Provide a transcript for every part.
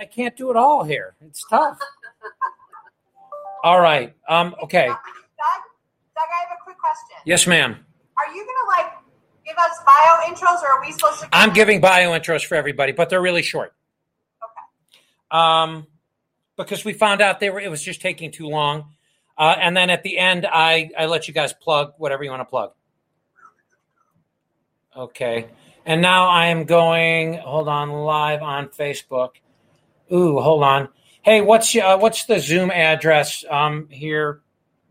I can't do it all here. It's tough. All right. Um. Okay. Doug, Doug, I have a quick question. Yes, ma'am. Are you gonna like give us bio intros, or are we supposed to? I'm giving bio intros for everybody, but they're really short. Okay. Um, because we found out they were it was just taking too long. Uh, and then at the end, I I let you guys plug whatever you want to plug. Okay. And now I am going. Hold on, live on Facebook. Ooh, hold on. Hey, what's uh, what's the Zoom address um here,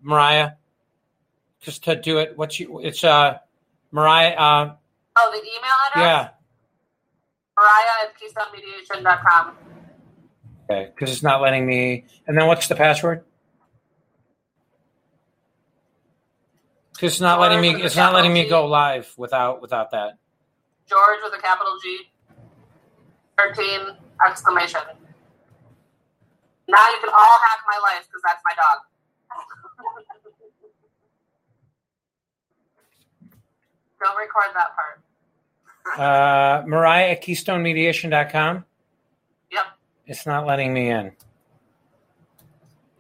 Mariah? Just to do it. What's you? It's uh Mariah. Uh, Oh, the email address? yeah. Mariah at KeystoneMediation.com. Okay, because it's not letting me. And then what's the password? Because it's not letting me. It's not letting me go live without without that. George with a capital G. 13 exclamation. Now you can all hack my life because that's my dog. Don't record that part. Uh, Mariah at KeystoneMediation.com. Yep. It's not letting me in.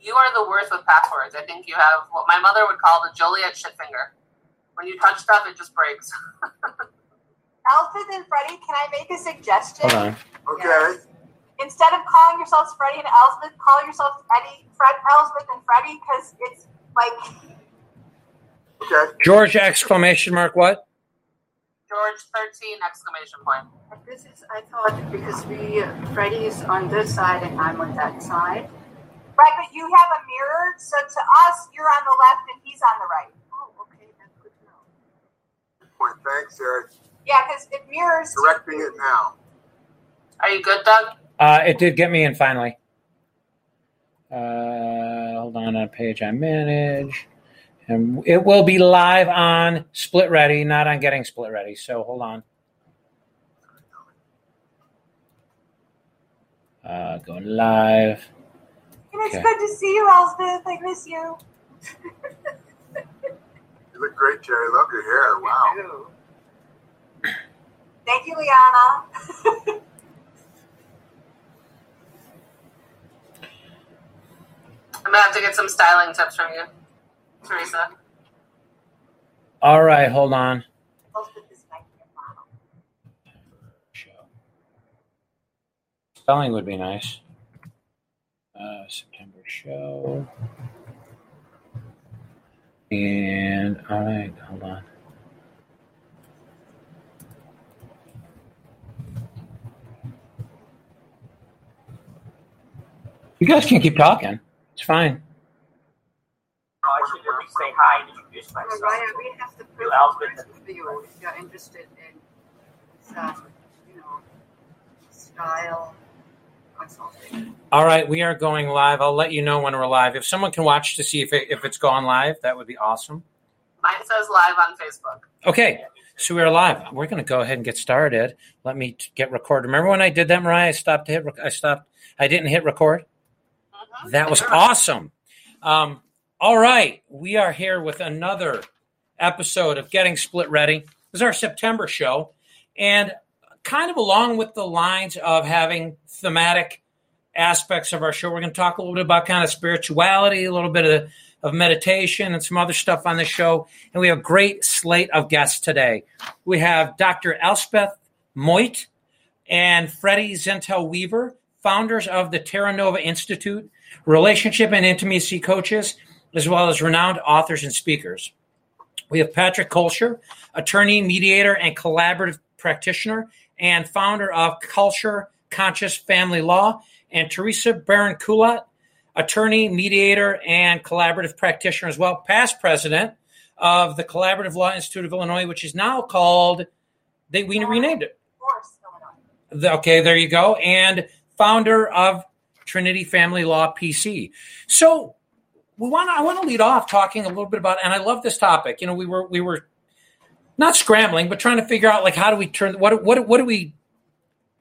You are the worst with passwords. I think you have what my mother would call the Joliet shit finger. When you touch stuff, it just breaks. Elsbeth and Freddy, can I make a suggestion? Hold on. Okay. Instead of calling yourselves Freddy and Elsbeth, call yourselves Eddie, Fred, Elsbeth, and Freddy because it's like Okay. George exclamation mark what? George 13 exclamation point. This is, I thought, because we, Freddy is on this side and I'm on that side. right, but you have a mirror, so to us, you're on the left and he's on the right. Oh, okay, that's good to know. Point. Thanks, Eric. Yeah, because it mirrors. Correcting it now. Are you good, Doug? Uh, it did get me in finally. Uh, hold on, a page I manage. And it will be live on Split Ready, not on Getting Split Ready. So hold on. Uh, going live. And it's Okay. good to see you, Elsbeth. I miss you. You look great, Jerry. Love your hair. Wow. Thank you, Liana. I'm gonna have to get some styling tips from you, Theresa. All right, hold on. Spelling would be nice. Uh, September show. And all right, hold on. You guys can't keep talking. It's fine. No, I should at least say hi and introduce myself. Mariah, we have the You, Elsbeth. perfect for you if you're interested in some, you know, style consulting. All right, we are going live. I'll let you know when we're live. If someone can watch to see if it, if it's gone live, that would be awesome. Mine says live on Facebook. Okay, so we're live. We're going to go ahead and get started. Let me t- get record. Remember when I did that, Mariah? I stopped to hit. Rec- I stopped. I didn't hit record. That was awesome. Um, all right, we are here with another episode of Getting Split Ready. This is our September show, and kind of along with the lines of having thematic aspects of our show, we're going to talk a little bit about kind of spirituality, a little bit of, of meditation, and some other stuff on the show. And we have a great slate of guests today. We have Dr. Elsbeth Meuth and Freddy Zental Weaver, founders of the Tantra Nova Institute, relationship and intimacy coaches, as well as renowned authors and speakers. We have Patrick Kalscheur, attorney, mediator, and collaborative practitioner, and founder of Kalscheur Conscious Family Law, and Theresa Beran Kulat, attorney, mediator, and collaborative practitioner as well, past president of the Collaborative Law Institute of Illinois, which is now called, they we renamed it. The- Okay, there you go. And founder of Trinity Family Law PC. So we want I want to lead off talking a little bit about and I love this topic. You know, we were we were not scrambling, but trying to figure out like how do we turn what what what do we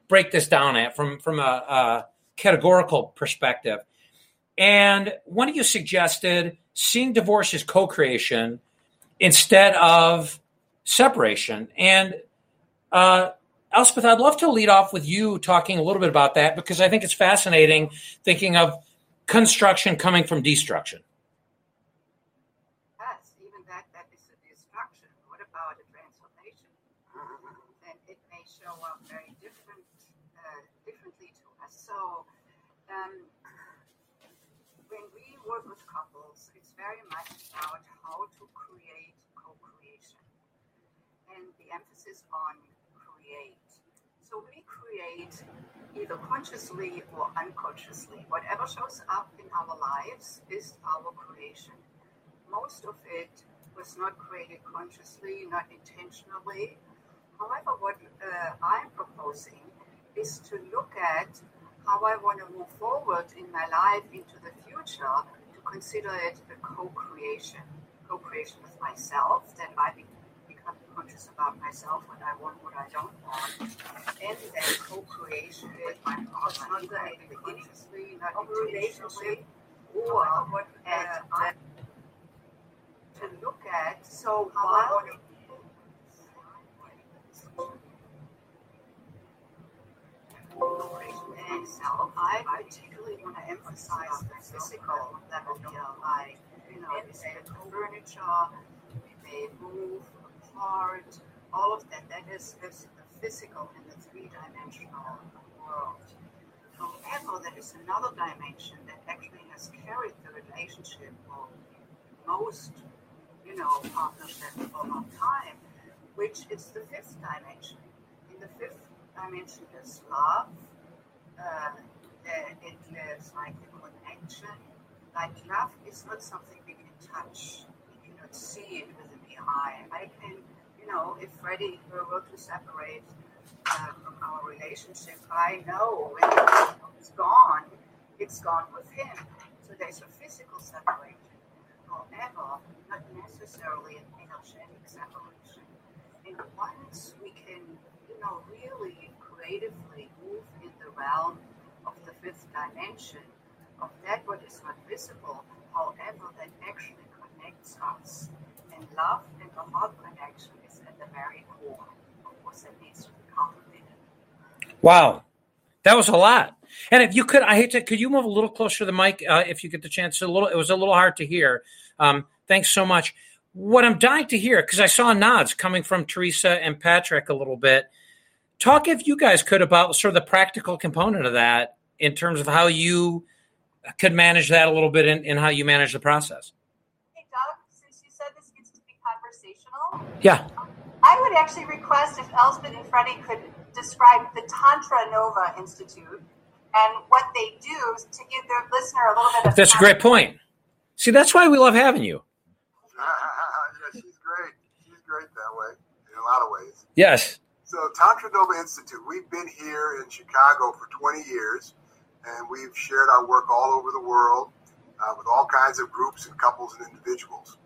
break this down at from from a, a categorical perspective. And one of you suggested seeing divorce as co-creation instead of separation. And uh, Elsbeth, I'd love to lead off with you talking a little bit about that because I think it's fascinating thinking of construction coming from destruction. Yes, even that, that is a destruction. What about a transformation? And it may show up very different, uh, differently to us. So, um, when we work with couples, it's very much about how to create co-creation, and the emphasis on create. So we create either consciously or unconsciously. Whatever shows up in our lives is our creation. Most of it was not created consciously, not intentionally. However, what uh, I'm proposing is to look at how I want to move forward in my life into the future to consider it a co-creation, co-creation with myself, that I become conscious about myself, what I want, what I don't want, and then co-creation with my partner, either maybe consciously, not intentionally, or what uh, I to look at. So how I want to myself, I particularly want to emphasize the physical level here, like, you know, we say the furniture, we may move all of that, that is, is the physical and the three-dimensional world. However, there is another dimension that actually has carried the relationship for most, you know, partnerships for a long time, which is the fifth dimension. In the fifth dimension is love, uh, it lives like a connection. Like love is not something we can touch. We cannot see it with the. I can, you know, if Freddy were to separate uh, from our relationship, I know when it's gone, it's gone with him. So there's a physical separation. However, not necessarily an energetic separation. And once we can, you know, really creatively move in the realm of the fifth dimension, of that what is not visible, however, that actually connects us. And love and the heart connection is at the very core. Of needs to be cultivated. Wow, that was a lot. And if you could, I hate to, could you move a little closer to the mic uh, if you get the chance? A little, it was a little hard to hear. Um, thanks so much. What I'm dying to hear, because I saw nods coming from Theresa and Patrick a little bit. Talk, if you guys could, about sort of the practical component of that in terms of how you could manage that a little bit in how you manage the process. Yeah. I would actually request if Elsbeth and Freddy could describe the Tantra Nova Institute and what they do to give their listener a little bit of. That's a great point. See, that's why we love having you. yeah, she's great. She's great that way in a lot of ways. Yes. So, Tantra Nova Institute, we've been here in Chicago for 20 years, and we've shared our work all over the world uh, with all kinds of groups and couples and individuals.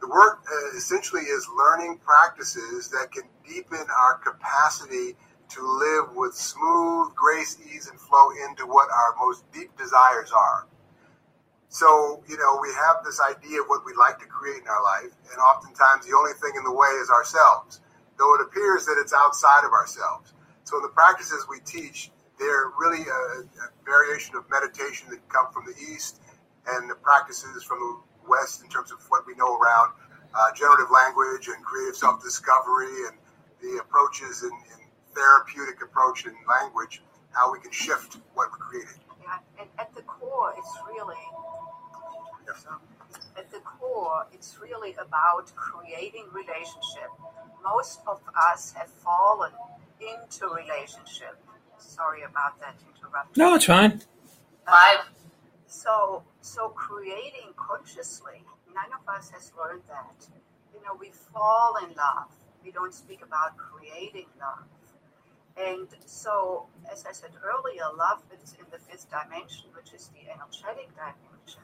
The work uh, essentially is learning practices that can deepen our capacity to live with smooth grace, ease, and flow into what our most deep desires are. So, you know, we have this idea of what we'd like to create in our life, and oftentimes the only thing in the way is ourselves, though it appears that it's outside of ourselves. So, the practices we teach, they're really a, a variation of meditation that come from the East and the practices from the West in terms of what we know around uh, generative language and creative self discovery and the approaches in, in therapeutic approach in language, how we can shift what we're creating. Yeah, and at the core, it's really at the core, it's really about creating relationship. Most of us have fallen into relationship. Sorry about that interruption. No, it's fine. Five. So, so creating consciously, none of us has learned that. You know, we fall in love. We don't speak about creating love. And so, as I said earlier, love is in the fifth dimension, which is the energetic dimension.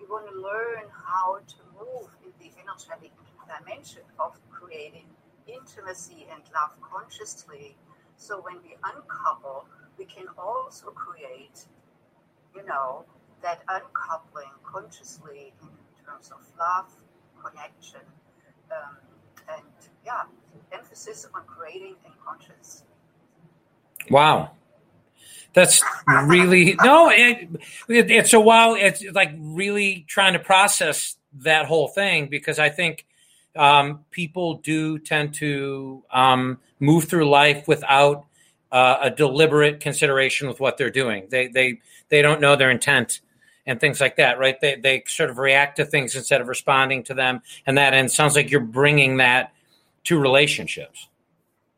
We want to learn how to move in the energetic dimension of creating intimacy and love consciously. So when we uncouple, we can also create, you know, that uncoupling consciously in terms of love, connection, um, and yeah, emphasis on creating and conscious Wow. That's really no. It, it, it's a while. It's like really trying to process that whole thing because I think um, people do tend to um, move through life without uh, a deliberate consideration with what they're doing. They they they don't know their intent and things like that, right? They they sort of react to things instead of responding to them, and that and sounds like you're bringing that to relationships.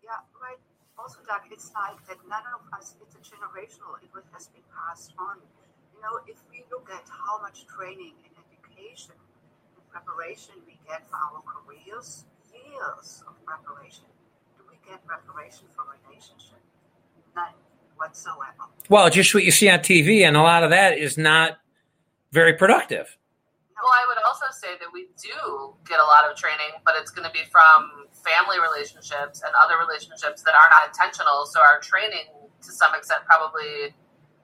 Yeah, right. Also, Doug, it's like that none of us. It's a generational. It has been passed on. You know, if we look at how much training and education and preparation we get for our careers, years of preparation. Do we get preparation for relationship? None whatsoever. Well, just what you see on TV, and a lot of that is not very productive. Well, I would also say that we do get a lot of training, but it's going to be from family relationships and other relationships that are not intentional. So our training, to some extent, probably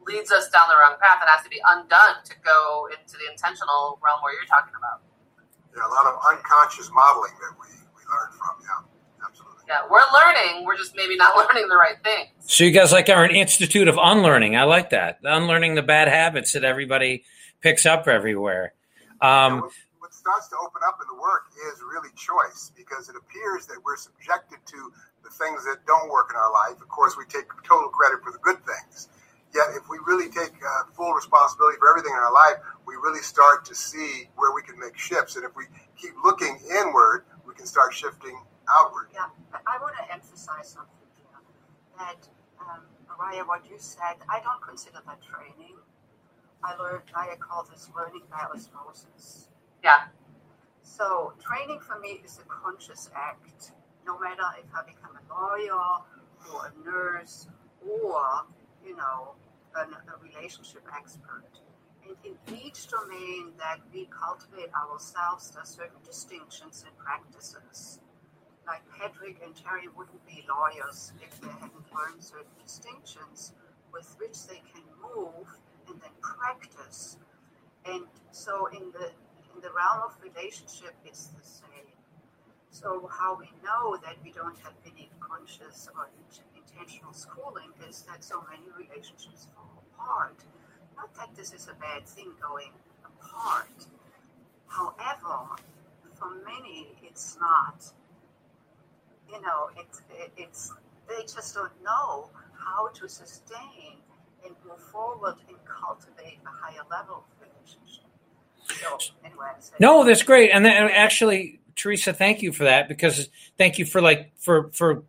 leads us down the wrong path and has to be undone to go into the intentional realm where you're talking about. Yeah, a lot of unconscious modeling that we, we learn from. Yeah, absolutely. Yeah, we're learning. We're just maybe not learning the right things. So you guys like are an institute of unlearning. I like that. Unlearning the bad habits that everybody picks up everywhere. Um, what, what starts to open up in the work is really choice because it appears that we're subjected to the things that don't work in our life. Of course, we take total credit for the good things. Yet, if we really take uh, full responsibility for everything in our life, we really start to see where we can make shifts. And if we keep looking inward, we can start shifting outward. Yeah, I want to emphasize something here. That, um, Mariah, what you said, I don't consider that training. I learned, I call this learning by osmosis. Yeah. So training for me is a conscious act, no matter if I become a lawyer or a nurse or, you know, an, a relationship expert. And in each domain that we cultivate ourselves, there are certain distinctions and practices. Like Patrick and Terry wouldn't be lawyers if they hadn't learned certain distinctions with which they can move and then practice. And so in the in the realm of relationship, it's the same. So how we know that we don't have any conscious or intentional schooling is that so many relationships fall apart. Not that this is a bad thing going apart. However, for many, it's not. You know, it's it, it's they just don't know how to sustain and move forward and cultivate a higher level of relationship. So, anyway, no, that's great. And then, actually, Theresa, thank you for that because thank you for like for for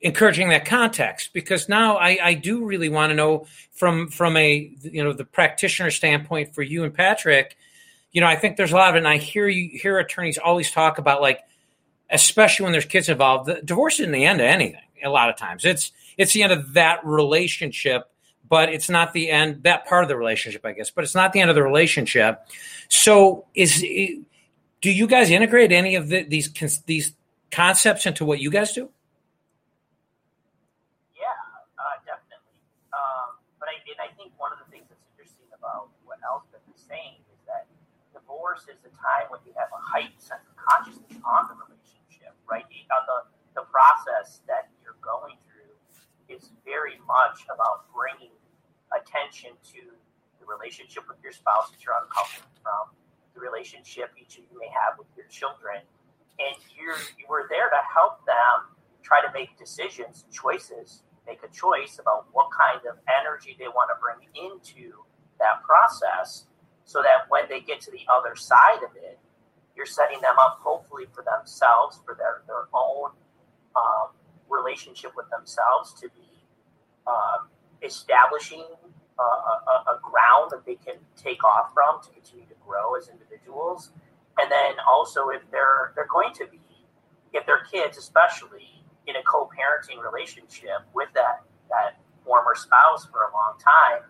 encouraging that context because now I, I do really want to know from from a you know the practitioner standpoint for you and Patrick. You know, I think there's a lot of it, and I hear you hear attorneys always talk about like, especially when there's kids involved, the divorce isn't the end of anything. A lot of times, it's it's the end of that relationship, but it's not the end that part of the relationship, I guess. But it's not the end of the relationship. So, is do you guys integrate any of the, these these concepts into what you guys do? Yeah, uh, definitely. Um, but I, and I think one of the things that's interesting about what Elsbeth is saying is that divorce is a time when you have a heightened sense of consciousness on the relationship, right? On the the process that you're going through is very much about bringing attention to the relationship with your spouse that you're uncoupled from, the relationship each of you may have with your children, and you're you were there to help them try to make decisions, choices, make a choice about what kind of energy they want to bring into that process, so that when they get to the other side of it, you're setting them up hopefully for themselves, for their their own um, relationship with themselves to be um, establishing a, a, a, ground that they can take off from to continue to grow as individuals. And then also, if they're they're going to be, if they're kids, especially in a co-parenting relationship with that that former spouse for a long time,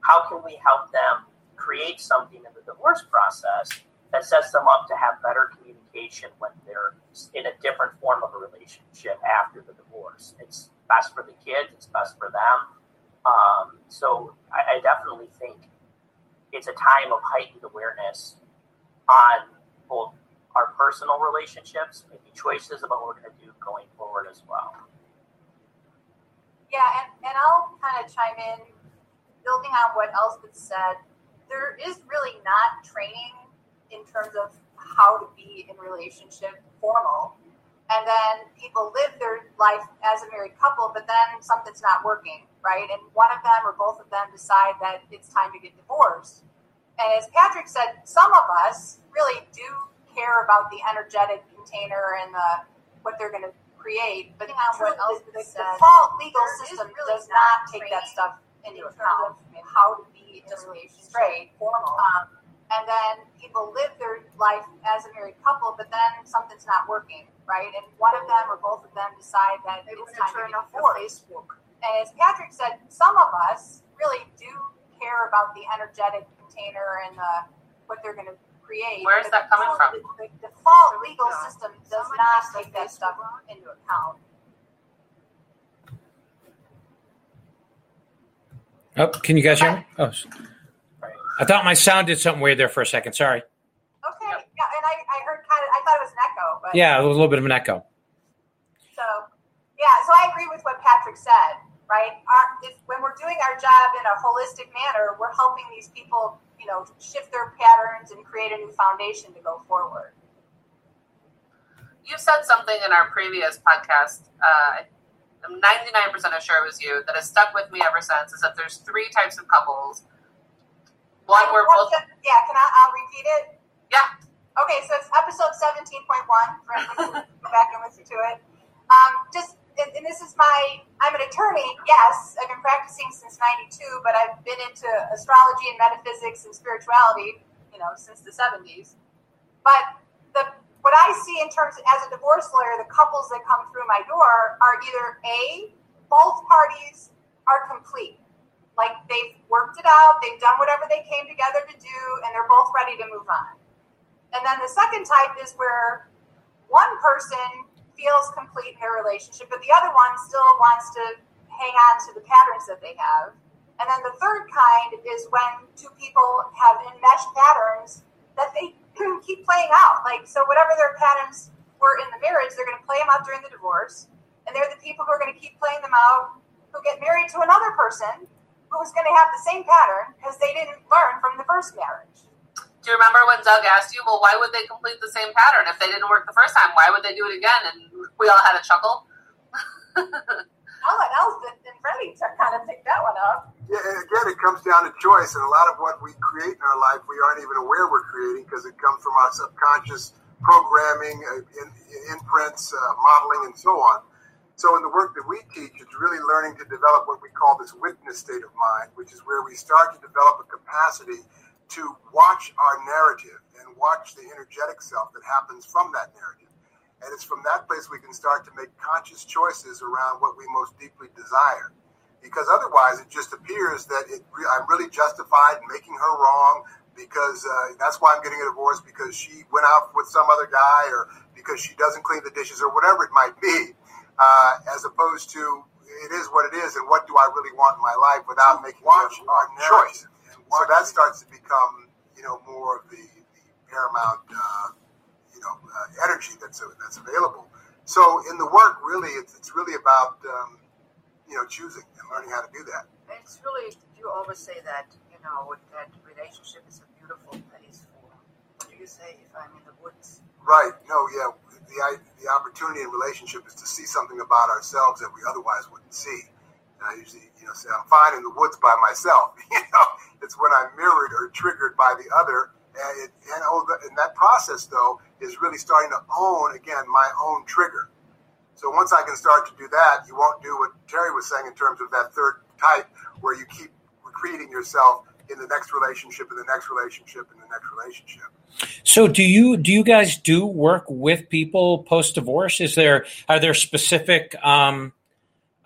how can we help them create something in the divorce process that sets them up to have better communication when they're in a different form of a relationship after the divorce. It's best for the kids, it's best for them. Um, so I, I, definitely think it's a time of heightened awareness on both our personal relationships, making choices about what we're going to do going forward as well. Yeah, and, and I'll kind of chime in, building on what Elsbeth said. There is really not training in terms of how to be in relationship formal. And then people live their life as a married couple, but then something's not working, right? And one of them or both of them decide that it's time to get divorced. And as Patrick said, some of us really do care about the energetic container and the what they're going to create, but what else the, the default legal system really does not take that stuff into in account. of How to be just just straight, straight, formal. Um, and then people live their life as a married couple, but then something's not working, right? And one of them or both of them decide that They it's want to time to turn get off divorced. Facebook. And as Patrick said, some of us really do care about the energetic container and the what they're going to create. Where is that coming the- from? The, the default legal Yeah. system does Someone not take the that stuff Facebook into account. Oh, can you guys hear me? Oh, I thought my sound did something weird there for a second. Sorry. Okay, yeah, and I, I heard kind of, I thought it was an echo, but Yeah, a little bit of an echo. So, yeah, so I agree with what Patrick said, right? Our, if, when we're doing our job in a holistic manner, we're helping these people, you know, shift their patterns and create a new foundation to go forward. You said something in our previous podcast. Uh, I'm 99% sure it was you that has stuck with me ever since. Is that there's three types of couples. One I where want both. yeah, can I? I'll repeat it. Yeah. Okay, so it's episode seventeen point one. For anyone who go back and listen to it. Um, just and, and this is my. I'm an attorney. Yes, I've been practicing since '92, but I've been into astrology and metaphysics and spirituality, you know, since the '70s. But the what I see in terms as a divorce lawyer, the couples that come through my door are either a both parties are complete like they've worked it out, they've done whatever they came together to do, and they're both ready to move on. And then the second type is where one person feels complete in their relationship, but the other one still wants to hang on to the patterns that they have. And then the third kind is when two people have enmeshed patterns that they keep playing out. Like, so whatever their patterns were in the marriage, they're going to play them out during the divorce. And they're the people who are going to keep playing them out who get married to another person who's going to have the same pattern because they didn't learn from the first marriage. Do you remember when Doug asked you, well, why would they complete the same pattern if they didn't work the first time? Why would they do it again? And we all had a chuckle. Ellen Elsbeth and Freddy took, kind of pick that one up. Yeah, and again, it comes down to choice, and a lot of what we create in our life, we aren't even aware we're creating because it comes from our subconscious programming, uh, in, imprints, uh, modeling, and so on. So, in the work that we teach, it's really learning to develop what we call this witness state of mind, which is where we start to develop a capacity to watch our narrative and watch the energetic self that happens from that narrative. And it's from that place we can start to make conscious choices around what we most deeply desire because otherwise it just appears that it, I'm really justified in making her wrong because uh, that's why I'm getting a divorce because she went out with some other guy or because she doesn't clean the dishes or whatever it might be, uh, as opposed to it is what it is and what do I really want in my life without making watch our choice. So that starts to become you know more of the, the paramount uh, you know uh, energy that's that's available. So in the work, really, it's, it's really about um, you know choosing and learning how to do that. It's really, do you always say that, you know, that relationship is a beautiful place for, what do you say, if I'm in the woods? Right? No, yeah. The the opportunity in relationship is to see something about ourselves that we otherwise wouldn't see. I usually, you know, say I'm fine in the woods by myself. you know, it's when I'm mirrored or triggered by the other. And, it, and, oh, the, and that process, though, is really starting to own again my own trigger. So once I can start to do that, you won't do what Terry was saying in terms of that third type, where you keep recreating yourself in the next relationship, in the next relationship, in the next relationship. So do you do you guys do work with people post divorce? Is there are there specific um,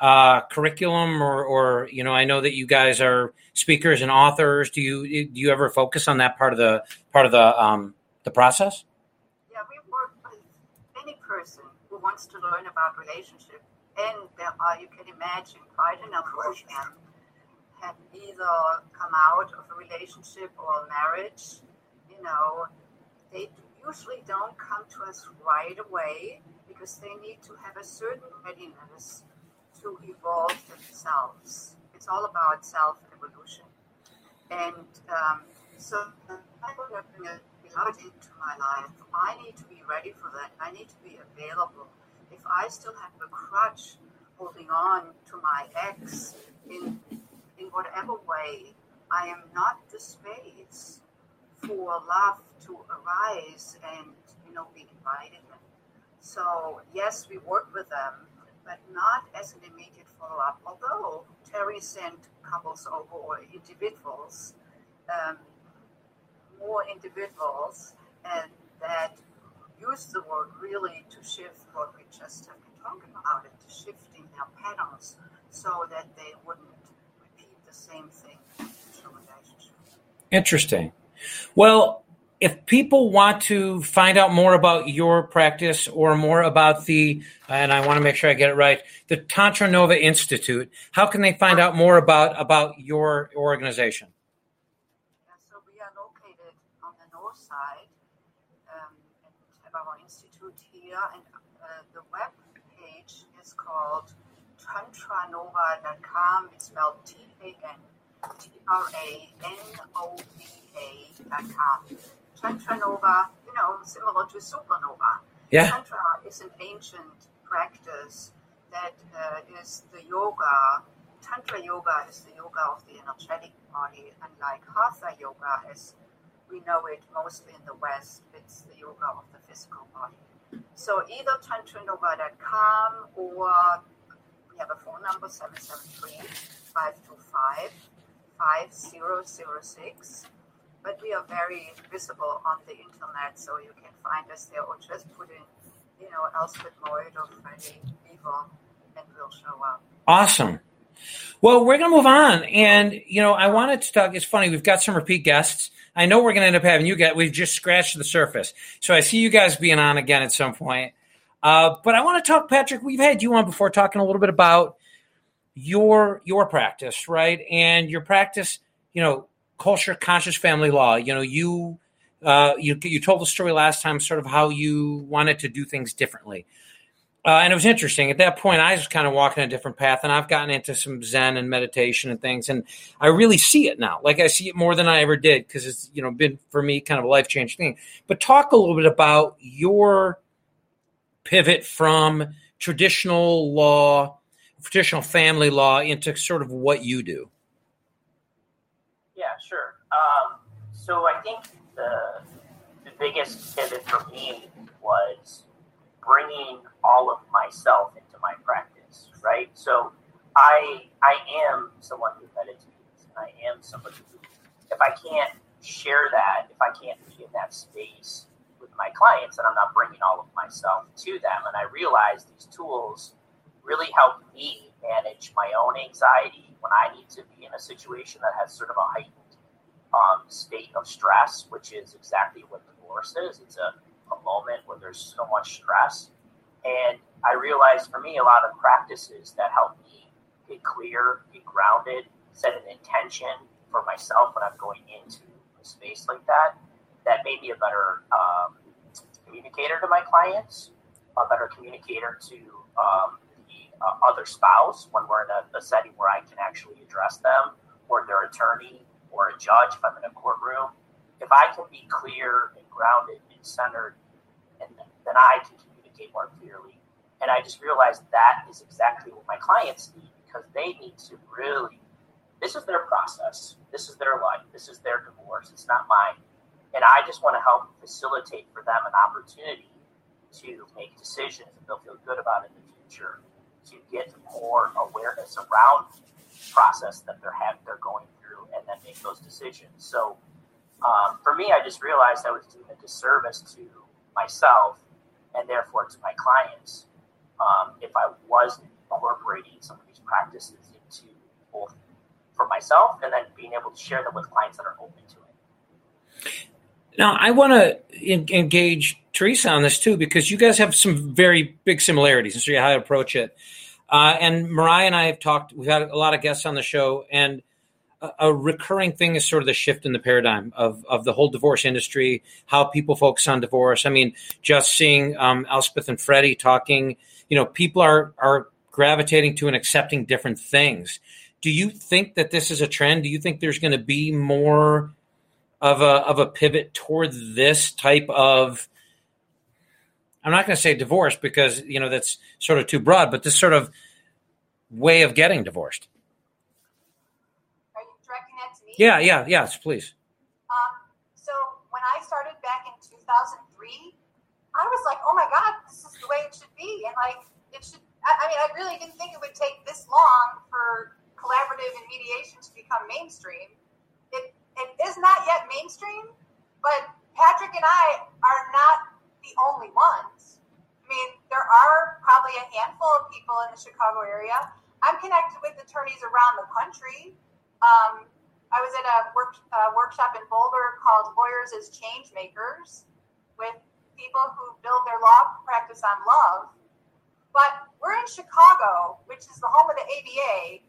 uh, curriculum or, or you know I know that you guys are speakers and authors. Do you do you ever focus on that part of the part of the um, the process? Yeah, we work with any person who wants to learn about relationship. And there are, you can imagine, quite a number of them have either come out of a relationship or a marriage. You know, they usually don't come to us right away because they need to have a certain readiness to evolve themselves. It's all about self evolution. And um, so I bring a lot into my life. I need to be ready for that. I need to be available. If I still have a crutch holding on to my ex in in whatever way, I am not the space for love to arise and you know be invited in. So yes, we work with them, but not as an immediate follow up. Although Terry sent couples over or individuals, um, more individuals, and that use the word really to shift what we just have been talking about, and to shifting their patterns so that they wouldn't repeat the same thing in relationship. Interesting. Well, if people want to find out more about your practice or more about the, and I want to make sure I get it right, the Tantra Nova Institute, how can they find out more about about your organization? Yeah, so we are located on the north side um, and have our institute here, and uh, the web page is called tantranova.com. It's spelled T A N T R A N O V A.com. Tantranova, you know, similar to supernova. Yeah. Tantra is an ancient practice that uh, is the yoga. Tantra yoga is the yoga of the energetic body, unlike Hatha yoga, as we know it mostly in the West, it's the yoga of the physical body. So either tantranova.com or we have a phone number 773 525 5006 but we are very visible on the internet, so you can find us there or just put in, you know, Elsbeth Meuth or Freddy Weaver, and we'll show up. Awesome. Well, we're going to move on. And, you know, I wanted to talk. It's funny, we've got some repeat guests. I know we're going to end up having you guys. we've just scratched the surface. So I see you guys being on again at some point. Uh, but I want to talk, Patrick. We've had you on before talking a little bit about your your practice, right? And your practice, you know, Kalscheur conscious family law. You know, you uh, you you told the story last time, sort of how you wanted to do things differently. Uh, and it was interesting. At that point, I was kind of walking a different path, and I've gotten into some Zen and meditation and things, and I really see it now. Like I see it more than I ever did because it's you know been for me kind of a life changing thing. But talk a little bit about your pivot from traditional law, traditional family law, into sort of what you do. Yeah, sure. Um, so I think the the biggest pivot for me was bringing all of myself into my practice, right? So I I am someone who meditates, and I am somebody who, if I can't share that, if I can't be in that space with my clients, then I'm not bringing all of myself to them. And I realize these tools really help me manage my own anxiety when I need to be in a situation that has sort of a heightened um, state of stress, which is exactly what divorce is. It's a, a moment where there's so much stress. And I realized for me, a lot of practices that help me get clear, get grounded, set an intention for myself when I'm going into a space like that, that made me a better um, communicator to my clients, a better communicator to um, uh, other spouse when we're in a, a setting where I can actually address them or their attorney or a judge if I'm in a courtroom, if I can be clear and grounded and centered, and then I can communicate more clearly. And I just realized that is exactly what my clients need because they need to really, this is their process, this is their life, this is their divorce, it's not mine. And I just want to help facilitate for them an opportunity to make decisions that they'll feel good about in the future, to get more awareness around the process that they're having, they're going through, and then make those decisions. So um, for me, I just realized I was doing a disservice to myself and therefore to my clients um, if I wasn't incorporating some of these practices into both for myself and then being able to share them with clients that are open to it. Now, I want to engage Theresa on this too because you guys have some very big similarities and so how to approach it. Uh, and Mariah and I have talked. We've had a lot of guests on the show, and a, a, recurring thing is sort of the shift in the paradigm of of the whole divorce industry, how people focus on divorce. I mean, just seeing um, Elsbeth and Freddy talking, you know, people are are gravitating to and accepting different things. Do you think that this is a trend? Do you think there's going to be more of a of a pivot toward this type of I'm not going to say divorce because you know that's sort of too broad, but this sort of way of getting divorced. Are you directing that to me? Yeah, yeah, yes, please. Um, so when I started back in 2003, I was like, oh my God, this is the way it should be. And like, it should, I, I mean, I really didn't think it would take this long for collaborative and mediation to become mainstream. It, it is not yet mainstream, but Patrick and I are not the only ones. I mean, there are probably a handful of people in the Chicago area. I'm connected with attorneys around the country. Um, I was at a work, uh, workshop in Boulder called Lawyers as Change Makers with people who build their law practice on love. But we're in Chicago, which is the home of the ABA,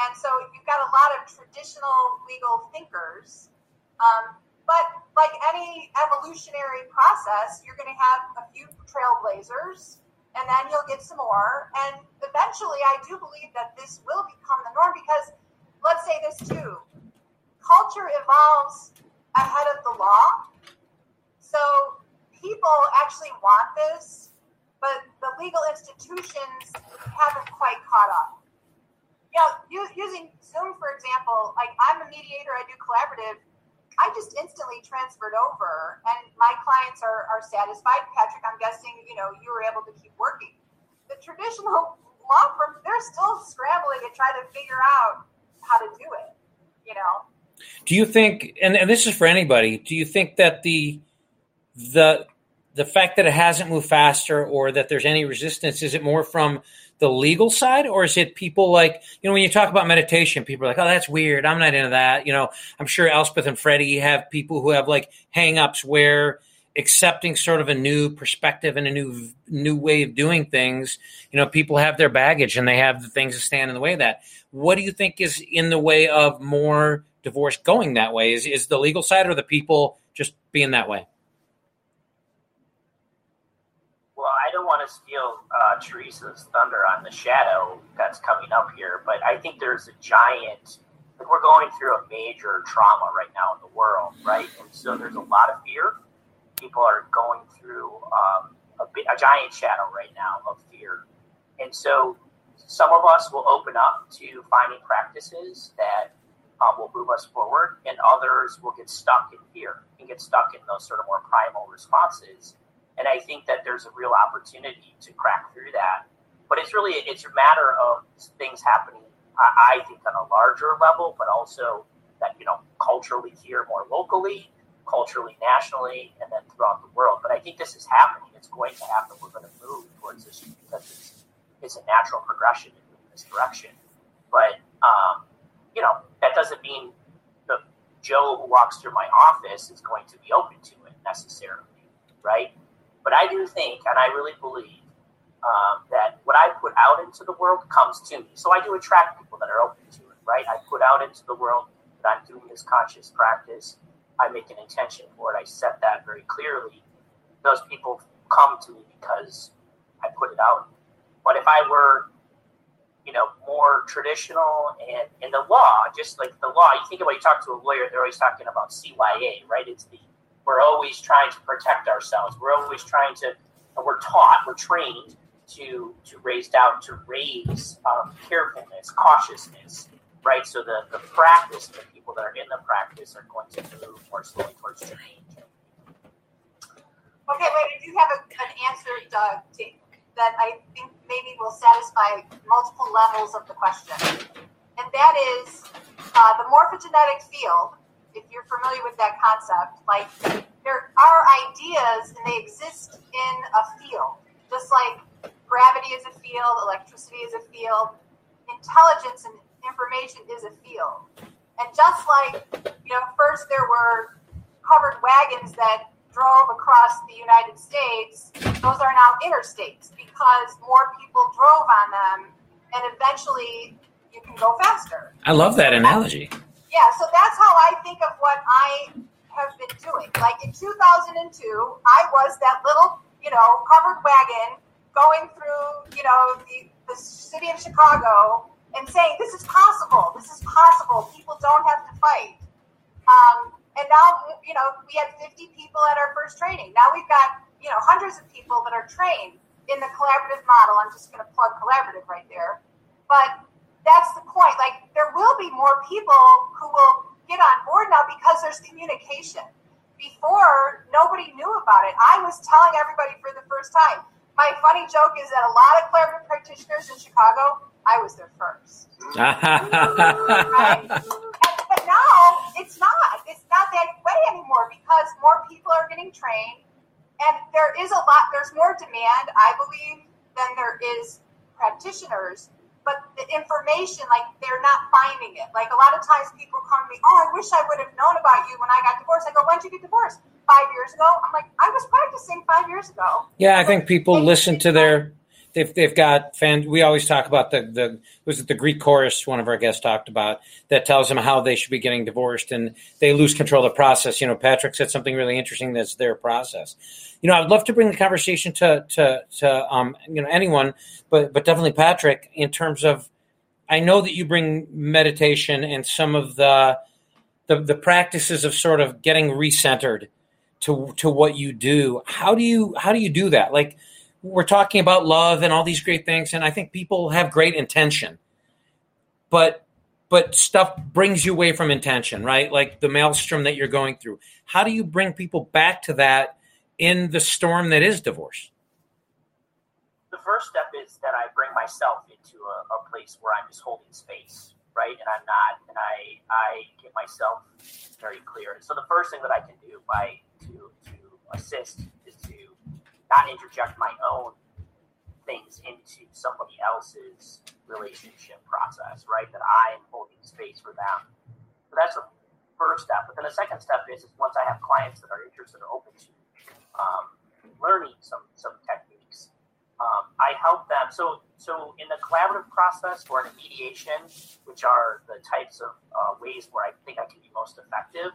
and so you've got a lot of traditional legal thinkers. Um, but like any evolutionary process, you're going to have a few trailblazers, and then you'll get some more. And eventually, I do believe that this will become the norm because let's say this too culture evolves ahead of the law. So people actually want this, but the legal institutions haven't quite caught up. You know, using Zoom, for example, like I'm a mediator, I do collaborative. I just instantly transferred over, and my clients are, are satisfied. Patrick, I'm guessing you know you were able to keep working. The traditional law firms, they're still scrambling to try to figure out how to do it. You know. Do you think, and, and this is for anybody, do you think that the the the fact that it hasn't moved faster or that there's any resistance, is it more from the legal side or is it people like, you know, when you talk about meditation, people are like, oh, that's weird. I'm not into that. You know, I'm sure Elsbeth and Freddy have people who have like hangups where accepting sort of a new perspective and a new new way of doing things, you know, people have their baggage and they have the things that stand in the way of that. What do you think is in the way of more divorce going that way? Is is the legal side or the people just being that way? Well, I don't want to steal uh, Theresa's thunder on the shadow that's coming up here, but I think there's a giant. Like we're going through a major trauma right now in the world, right? And so there's a lot of fear. People are going through um, a, a giant shadow right now of fear, and so some of us will open up to finding practices that um, will move us forward, and others will get stuck in fear and get stuck in those sort of more primal responses. And I think that there's a real opportunity to crack through that. But it's really it's a matter of things happening. I, I think on a larger level, but also that you know culturally here, more locally, culturally, nationally, and then throughout the world. But I think this is happening. It's going to happen. We're going to move towards this because it's, it's a natural progression in this direction. But um, you know, that doesn't mean the Joe who walks through my office is going to be open to it necessarily, right? But I do think, and I really believe, um, that what I put out into the world comes to me. So I do attract people that are open to it, right? I put out into the world that I'm doing this conscious practice. I make an intention for it. I set that very clearly. Those people come to me because I put it out. But if I were you know, more traditional and in the law, just like the law, you think about you talk to a lawyer, they're always talking about CYA, right? It's the we're always trying to protect ourselves. We're always trying to we're taught, we're trained to to raise doubt, to raise um, carefulness, cautiousness, right? So the, the practice, the people that are in the practice are going to move more slowly towards change. Okay, wait, I do have a, an answer, Doug, to that I think maybe will satisfy multiple levels of the question. And that is uh, the morphogenetic field, if you're familiar with that concept, like there are ideas and they exist in a field, just like gravity is a field, electricity is a field, intelligence and information is a field. And just like, you know, first there were covered wagons that drove across the United States, those are now interstates because more people drove on them, and eventually you can go faster. I love that analogy. Yeah, so that's how I think of what I have been doing. Like in 2002, I was that little, you know, covered wagon going through, you know, the, the city of Chicago and saying this is possible. This is possible. People don't have to fight. Um, and now, you know, we had 50 people at our first training. Now we've got, you know, hundreds of people that are trained in the collaborative model. I'm just going to plug collaborative right there. But that's the point. Like, there will be more people who will get on board now because there's communication. Before, nobody knew about it. I was telling everybody for the first time. My funny joke is that a lot of collaborative practitioners in Chicago, I was their first. right? But now it's not. It's not that way anymore because more people are getting trained, and there is a lot. There's more demand, I believe, than there is practitioners but the information, like they're not finding it. Like a lot of times people come to me, oh, I wish I would have known about you when I got divorced. I go, when did you get divorced? Five years ago. I'm like, I was practicing five years ago. Yeah, I think people listen to their. They've, they've got fans. We always talk about the the was it the Greek chorus one of our guests talked about that tells them how they should be getting divorced and they lose control of the process. You know, Patrick said something really interesting. That's their process. You know, I'd love to bring the conversation to to to um you know anyone, but but definitely Patrick in terms of. I know that you bring meditation and some of the the, the practices of sort of getting recentered to to what you do. How do you how do you do that? Like we're talking about love and all these great things, and I think people have great intention, but but stuff brings you away from intention, right? Like the maelstrom that you're going through. How do you bring people back to that in the storm that is divorce? The first step is that I bring myself into a, a place where I'm just holding space, right? And I'm not, and I I get myself very clear. So the first thing that I can do by to to assist not interject my own things into somebody else's relationship process, right? That I am holding space for them. So that's the first step. But then the second step is, is once I have clients that are interested or open to um, learning some some techniques, um, I help them. So so in the collaborative process or in mediation, which are the types of uh, ways where I think I can be most effective,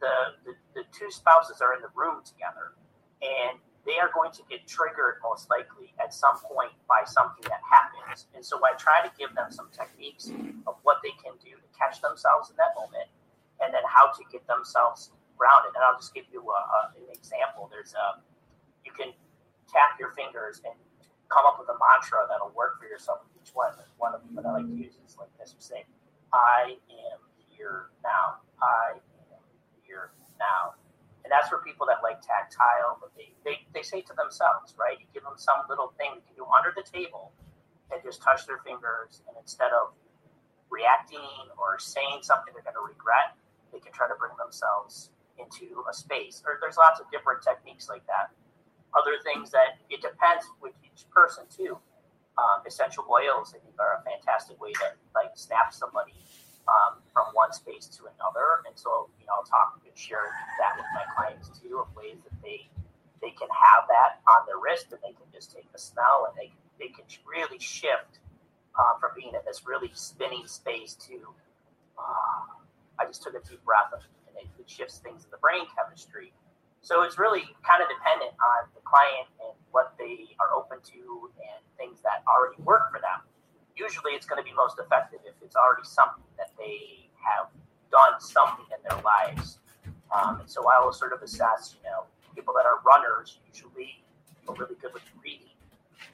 the, the, the two spouses are in the room together and they are going to get triggered most likely at some point by something that happens. And so I try to give them some techniques of what they can do to catch themselves in that moment and then how to get themselves grounded. And I'll just give you a, a, an example. There's a, you can tap your fingers and come up with a mantra that'll work for yourself with each one. One of them that I like to use is like this. You say, I am here now. I am here now and that's for people that like tactile, but they, they, they say to themselves, right? You give them some little thing they can do under the table and just touch their fingers. And instead of reacting or saying something they're going to regret, they can try to bring themselves into a space. Or there's lots of different techniques like that. Other things that it depends with each person too. Um, essential oils, I think, are a fantastic way to like snap somebody um, from one space to another. And so, you know, I'll talk share that with my clients too of ways that they they can have that on their wrist and they can just take the smell and they can, they can really shift uh, from being in this really spinning space to uh, I just took a deep breath and it, it shifts things in the brain chemistry. So it's really kind of dependent on the client and what they are open to and things that already work for them usually it's going to be most effective if it's already something that they have done something in their lives. Um, and so I will sort of assess, you know, people that are runners usually are really good with breathing,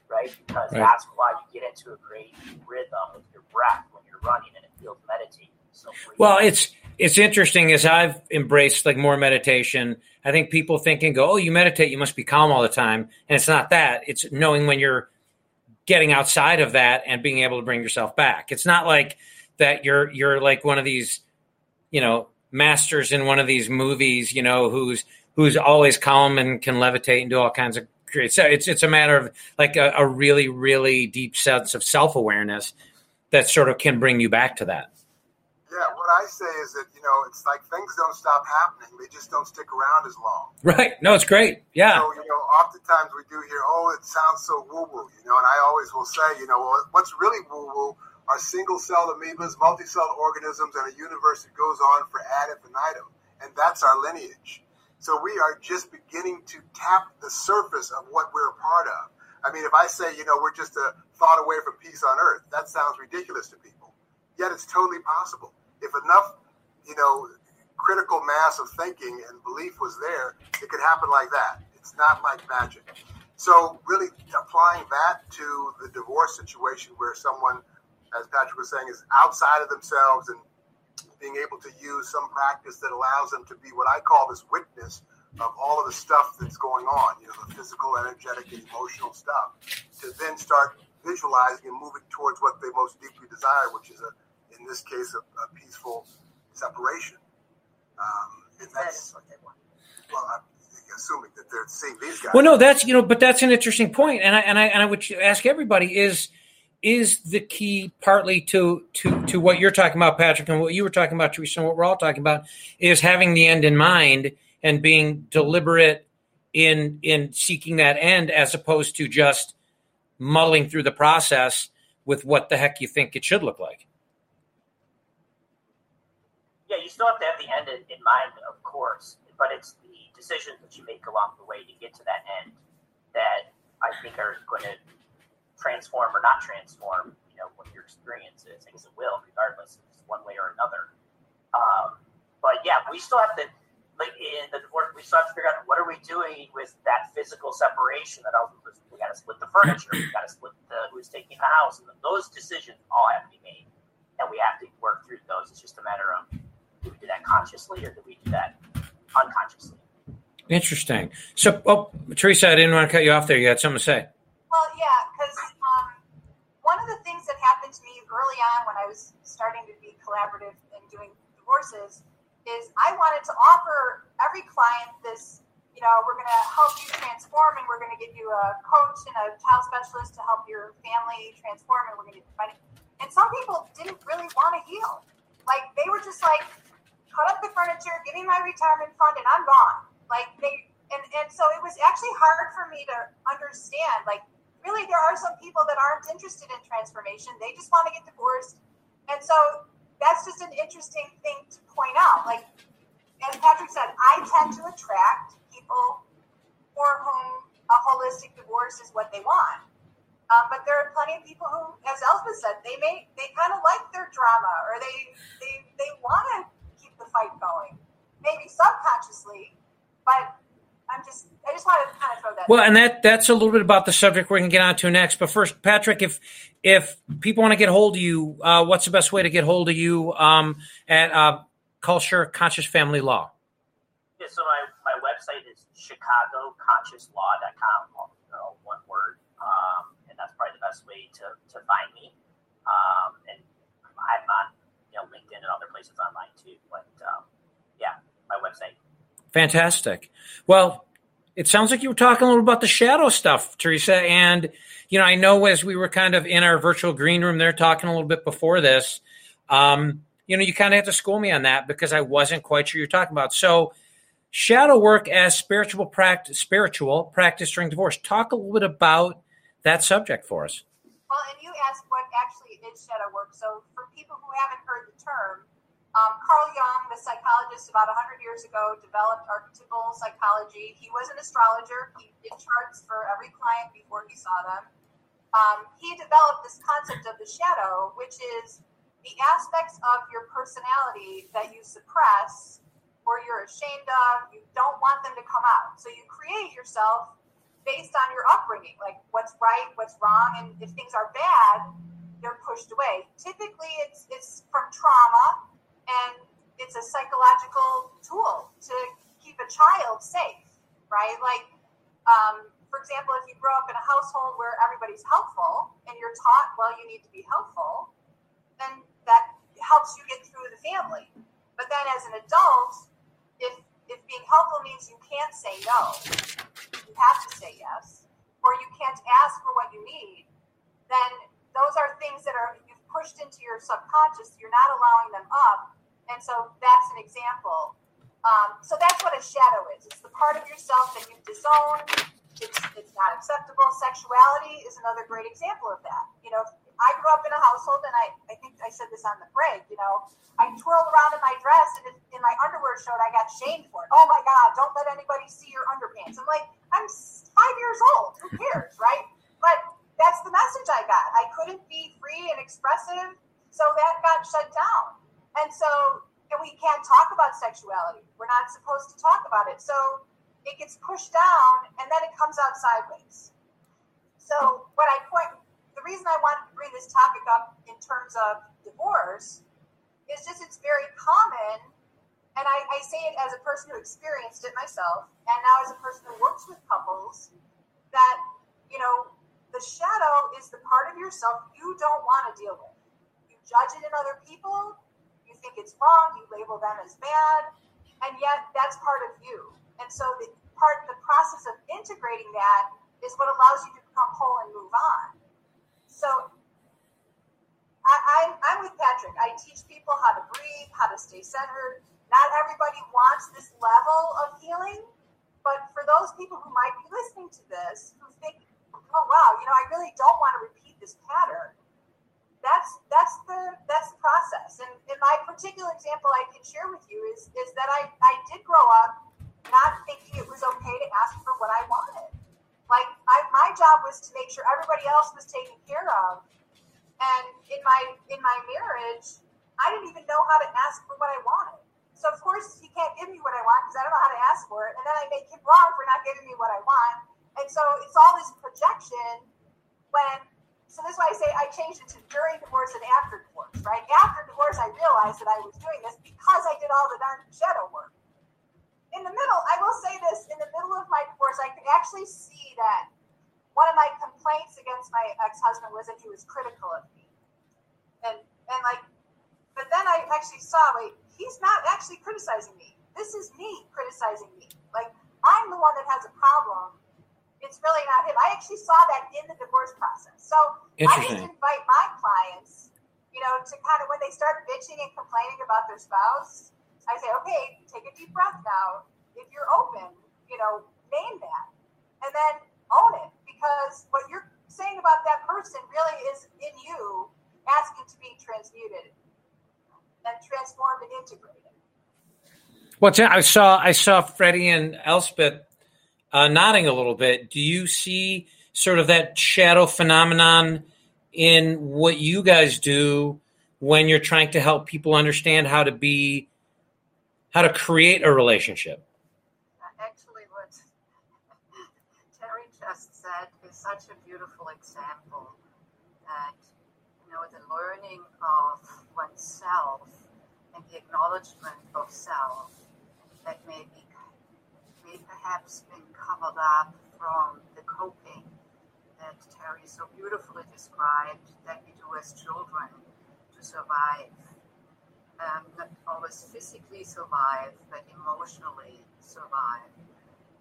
right? Because right. that's why you get into a great rhythm with your breath when you're running and it feels meditative. So well, it's it's interesting as I've embraced like more meditation. I think people think and go, "Oh, you meditate, you must be calm all the time," and it's not that. It's knowing when you're getting outside of that and being able to bring yourself back. It's not like that you're you're like one of these, you know, masters in one of these movies, you know, who's who's always calm and can levitate and do all kinds of great. So it's it's a matter of like a, a really really deep sense of self awareness that sort of can bring you back to that. Yeah, what I say is that you know it's like things don't stop happening; they just don't stick around as long. Right? No, it's great. Yeah. So you know, oftentimes we do hear, "Oh, it sounds so woo-woo," you know, and I always will say, you know, what's really woo-woo are single-celled amoebas, multi-celled organisms, and a universe that goes on for ad infinitum, and that's our lineage. So we are just beginning to tap the surface of what we're a part of. I mean, if I say, you know, we're just a thought away from peace on earth. That sounds ridiculous to people. Yet it's totally possible. If enough, you know, critical mass of thinking and belief was there, it could happen like that. It's not like magic. So really applying that to the divorce situation where someone, as Patrick was saying, is outside of themselves and being able to use some practice that allows them to be what I call this witness of all of the stuff that's going on, you know, the physical, energetic, and emotional stuff, to then start visualizing and moving towards what they most deeply desire, which is a, in this case, a, a peaceful separation. Um, and that's what they want. Well, I'm assuming that they're seeing these guys. Well, no, that's you know, but that's an interesting point, and I and I and I would ask everybody is is the key partly to to to what you're talking about, Patrick, and what you were talking about, Theresa, and what we're all talking about is having the end in mind and being deliberate in in seeking that end as opposed to just muddling through the process with what the heck you think it should look like. Yeah, you still have to have the end in, in mind, of course, but it's the decisions that you make along the way to get to that end that I think are going to transform or not transform, you know, what your experience is. Guess it will, regardless, it's one way or another. Um, but yeah, we still have to like in the divorce, we still have to figure out what are we doing with that physical separation. That we got to split the furniture, we got to split the who's taking the house, and those decisions all have to be made, and we have to work through those. It's just a matter of do we do that consciously or do we do that unconsciously? Interesting. So, oh, Theresa, I didn't want to cut you off there. You had something to say. Because um, one of the things that happened to me early on when I was starting to be collaborative and doing divorces is I wanted to offer every client this, you know, we're going to help you transform and we're going to give you a coach and a child specialist to help your family transform and we're going to money. And some people didn't really want to heal. Like they were just like, cut up the furniture, give me my retirement fund, and I'm gone. Like they, and, and so it was actually hard for me to understand. Like, really, there are some people that aren't interested in transformation. They just want to get divorced. And so that's just an interesting thing to point out. Like, as Patrick said, I tend to attract people for whom a holistic divorce is what they want. Um, but there are plenty of people who, as Elsbeth said, they may they kind of like their drama or they they they want to keep the fight going, maybe subconsciously, but I'm just I just wanted to kind of throw that. Well, and that that's a little bit about the subject we're going to get on to next. But first, Patrick, if if people want to get hold of you, uh, what's the best way to get hold of you um, at uh, Kalscheur Conscious Family Law? Yeah, so my, my website is chicagoconsciouslaw.com, you know, one word. Um, and that's probably the best way to, to find me. Um, and I'm on you know LinkedIn and other places online too. But um, yeah, my website. Fantastic. Well, it sounds like you were talking a little about the shadow stuff, Theresa. And you know, I know as we were kind of in our virtual green room there talking a little bit before this, um, you know, you kind of had to school me on that because I wasn't quite sure you're talking about. So, shadow work as spiritual practice, spiritual practice during divorce. Talk a little bit about that subject for us. Well, and you asked what actually is shadow work. So, for people who haven't heard the term, um, Carl Jung, the psychologist, about 100 years ago, developed archetypal psychology. He was an astrologer. He did charts for every client before he saw them. Um, he developed this concept of the shadow, which is the aspects of your personality that you suppress or you're ashamed of, you don't want them to come out. So you create yourself based on your upbringing, like what's right, what's wrong, and if things are bad, they're pushed away. Typically, it's it's from trauma, and it's a psychological tool to keep a child safe, right? Like, um, for example, if you grow up in a household where everybody's helpful and you're taught, well, you need to be helpful, then that helps you get through the family. But then as an adult, if if being helpful means you can't say no, you have to say yes, or you can't ask for what you need, then those are things that are pushed into your subconscious. You're not allowing them up, and so that's an example. Um, so that's what a shadow is. It's the part of yourself that you've disowned. It's, it's not acceptable. Sexuality is another great example of that. You know, I grew up in a household, and I, I think I said this on the break, you know, I twirled around in my dress, and in my underwear showed I got shamed for it. Oh my God, don't let anybody see your underpants. I'm like, I'm five years old. Who cares, right? But that that's the message I got. I couldn't be free and expressive, so that got shut down. And so and we can't talk about sexuality. We're not supposed to talk about it. So it gets pushed down and then it comes out sideways. So what I point the reason I wanted to bring this topic up in terms of divorce is just it's very common and I, I say it as a person who experienced it myself and now as a person who works with couples that you know the shadow is the part of yourself you don't want to deal with you judge it in other people you think it's wrong, you label them as bad, and yet that's part of you. And so the part the process of integrating that is what allows you to become whole and move on. So I, I'm, I'm with Patrick. I teach people how to breathe, how to stay centered. Not everybody wants this level of healing, but for those people who might be listening to this who think, oh wow, you know, I really don't want to repeat this pattern that's that's the that's the process. And in my particular example, I can share with you is is that I I did grow up not thinking it was okay to ask for what I wanted. Like I, my job was to make sure everybody else was taken care of. And in my in my marriage, I didn't even know how to ask for what I wanted. So of course he can't give me what I want because I don't know how to ask for it, and then I make him wrong for not giving me what I want. And so it's all this projection when so that's why I say I changed it to during divorce and after divorce, right? After divorce, I realized that I was doing this because I did all the darn shadow work. In the middle, I will say this: in the middle of my divorce, I could actually see that one of my complaints against my ex-husband was that he was critical of me, and and like, but then I actually saw, wait, he's not actually criticizing me. This is me criticizing me. Like I'm the one that has a problem it's really not him. I actually saw that in the divorce process. So I just invite my clients, you know, to kind of when they start bitching and complaining about their spouse, I say, okay, take a deep breath now. If you're open, you know, name that, and then own it because what you're saying about that person really is in you asking to be transmuted and transformed and integrated. Well, I saw I saw Freddy and Elsbeth uh, nodding a little bit. Do you see sort of that shadow phenomenon in what you guys do when you're trying to help people understand how to be, how to create a relationship? Actually, what Terry just said is such a beautiful example that, you know, the learning of oneself and the acknowledgement of self that may be may perhaps been covered up from the coping that Terry so beautifully described that we do as children to survive. Um, not always physically survive, but emotionally survive.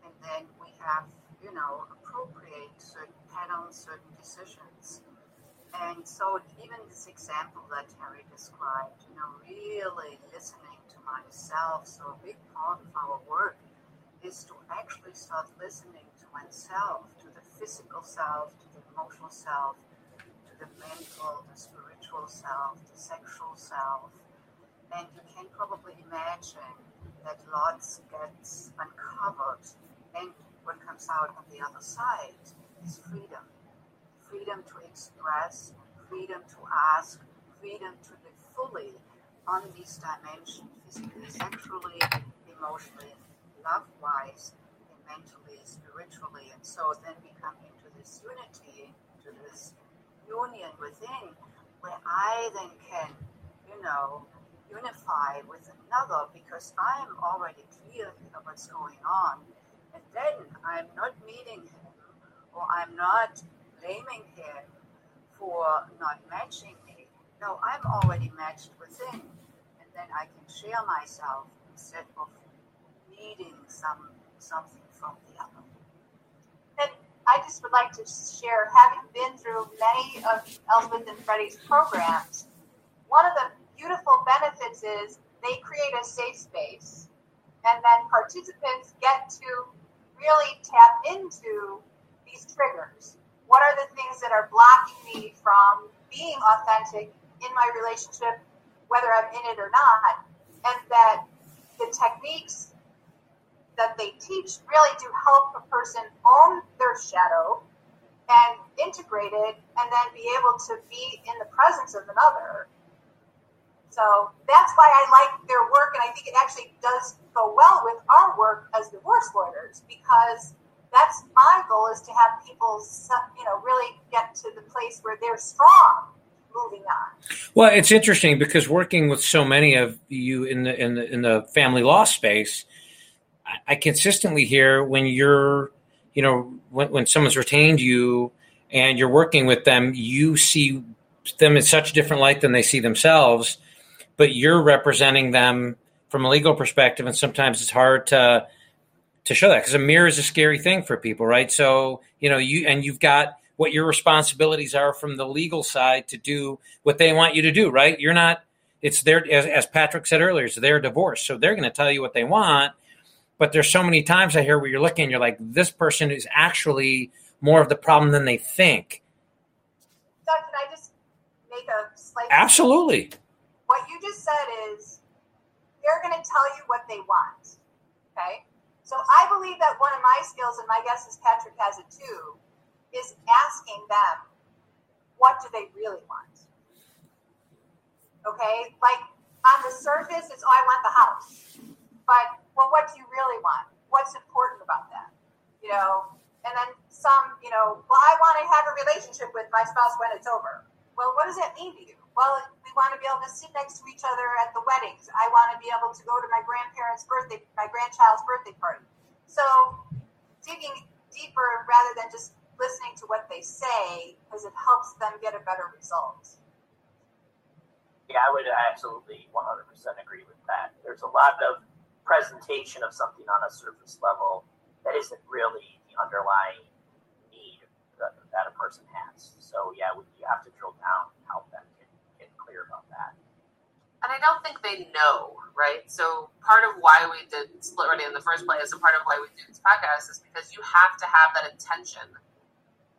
And then we have, you know, appropriate certain patterns, certain decisions. And so even this example that Terry described, you know, really listening to myself, so a big part of our work is to actually start listening to oneself, to the physical self, to the emotional self, to the mental, the spiritual self, the sexual self. And you can probably imagine that lots gets uncovered and what comes out on the other side is freedom. Freedom to express, freedom to ask, freedom to live fully on these dimensions, physically, sexually, emotionally, love wise and mentally, spiritually, and so then we come into this unity, to this union within, where I then can, you know, unify with another because I am already clear of what's going on. And then I'm not meeting him or I'm not blaming him for not matching me. No, I'm already matched within. And then I can share myself instead of needing some something from the other. And I just would like to share, having been through many of Elsbeth and Freddy's programs, one of the beautiful benefits is they create a safe space, and then participants get to really tap into these triggers. What are the things that are blocking me from being authentic in my relationship, whether I'm in it or not? And that the techniques that they teach really do help a person own their shadow and integrate it and then be able to be in the presence of another. So that's why I like their work, and I think it actually does go well with our work as divorce lawyers because that's my goal is to have people, you know, really get to the place where they're strong moving on. Well, it's interesting because working with so many of you in the in the in the family law space, I, consistently hear when you're, you know, when when someone's retained you and you're working with them, you see them in such a different light than they see themselves, but you're representing them from a legal perspective, and sometimes it's hard to to show that because a mirror is a scary thing for people, right? So you know you and you've got what your responsibilities are from the legal side to do what they want you to do, right? You're not. It's their as, as Patrick said earlier, it's their divorce, so they're going to tell you what they want. But there's so many times I hear where you're looking, you're like, this person is actually more of the problem than they think. Doug, can I just make a slight? Absolutely. What you just said is they're going to tell you what they want. Okay. So I believe that one of my skills, and my guess is Patrick has it too, is asking them, what do they really want? Okay, like on the surface, it's, oh, I want the house. But, well, what do you really want? What's important about that? You know, and then some, you know, well, I want to have a relationship with my spouse when it's over. Well, what does that mean to you? Well, we want to be able to sit next to each other at the weddings. I want to be able to go to my grandparents' birthday, my grandchild's birthday party. So digging deeper rather than just listening to what they say because it helps them get a better result. Yeah, I would absolutely 100% agree with that. There's a lot of presentation of something on a surface level that isn't really the underlying need that, that a person has. So, yeah, you have to drill down and help them get, get clear about that. And I don't think they know, right? So part of why we did Split Ready in the first place and part of why we do this podcast is because you have to have that intention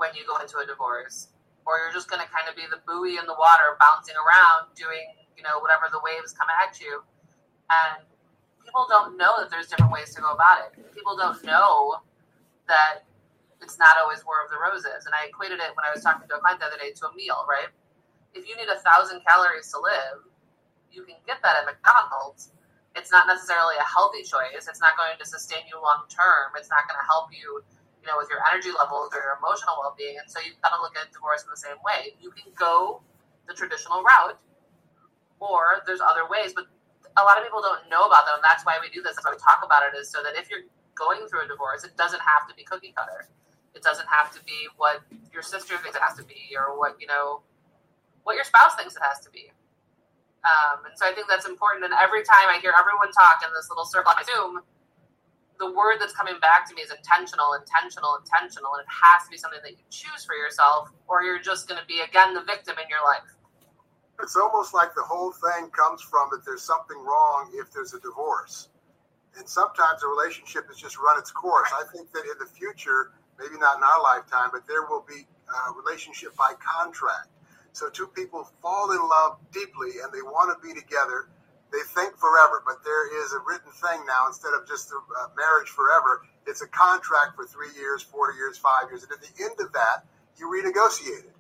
when you go into a divorce. Or you're just going to kind of be the buoy in the water bouncing around doing, you know, whatever the waves come at you. And people don't know that there's different ways to go about it. People don't know that it's not always war of the roses. And I equated it when I was talking to a client the other day to a meal, right? If you need a thousand calories to live, you can get that at McDonald's. It's not necessarily a healthy choice. It's not going to sustain you long term. It's not going to help you, you know, with your energy levels or your emotional well being. And so you've got to look at divorce in the same way. You can go the traditional route, or there's other ways, but a lot of people don't know about them. That's why we do this. That's why we talk about it is so that if you're going through a divorce, it doesn't have to be cookie cutter. It doesn't have to be what your sister thinks it has to be, or what you know, what your spouse thinks it has to be. Um, and so I think that's important. And every time I hear everyone talk in this little circle on Zoom, the word that's coming back to me is intentional, intentional, intentional. And it has to be something that you choose for yourself, or you're just going to be, again, the victim in your life. It's almost like the whole thing comes from that there's something wrong if there's a divorce. And sometimes a relationship has just run its course. I think that in the future, maybe not in our lifetime, but there will be a relationship by contract so two people fall in love deeply and they want to be together. They think forever, but there is a written thing now instead of just a uh, marriage forever. It's a contract for three years, four years, five years, and at the end of that, you renegotiate it.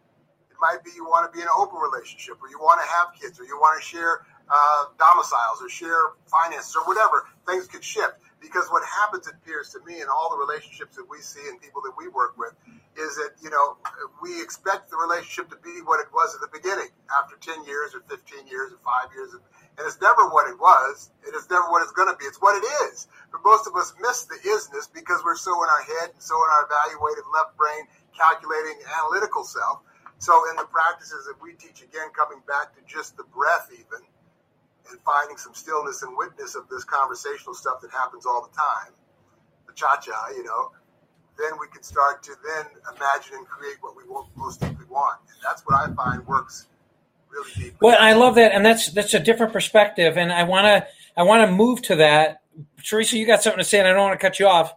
Might be you want to be in an open relationship, or you want to have kids, or you want to share uh, domiciles, or share finances, or whatever. Things could shift because what happens, it appears to me, in all the relationships that we see and people that we work with, is that you know we expect the relationship to be what it was at the beginning after 10 years or 15 years or five years and it's never what it was it is never what it's going to be it's what it is but most of us miss the isness because we're so in our head and so in our evaluative left brain calculating analytical self so in the practices that we teach again coming back to just the breath even and finding some stillness and witness of this conversational stuff that happens all the time the cha-cha you know then we can start to then imagine and create what we most deeply want. And that's what I find works really deeply. Well, I love that, and that's that's a different perspective, and I want to I want to move to that. Theresa, you got something to say, and I don't want to cut you off.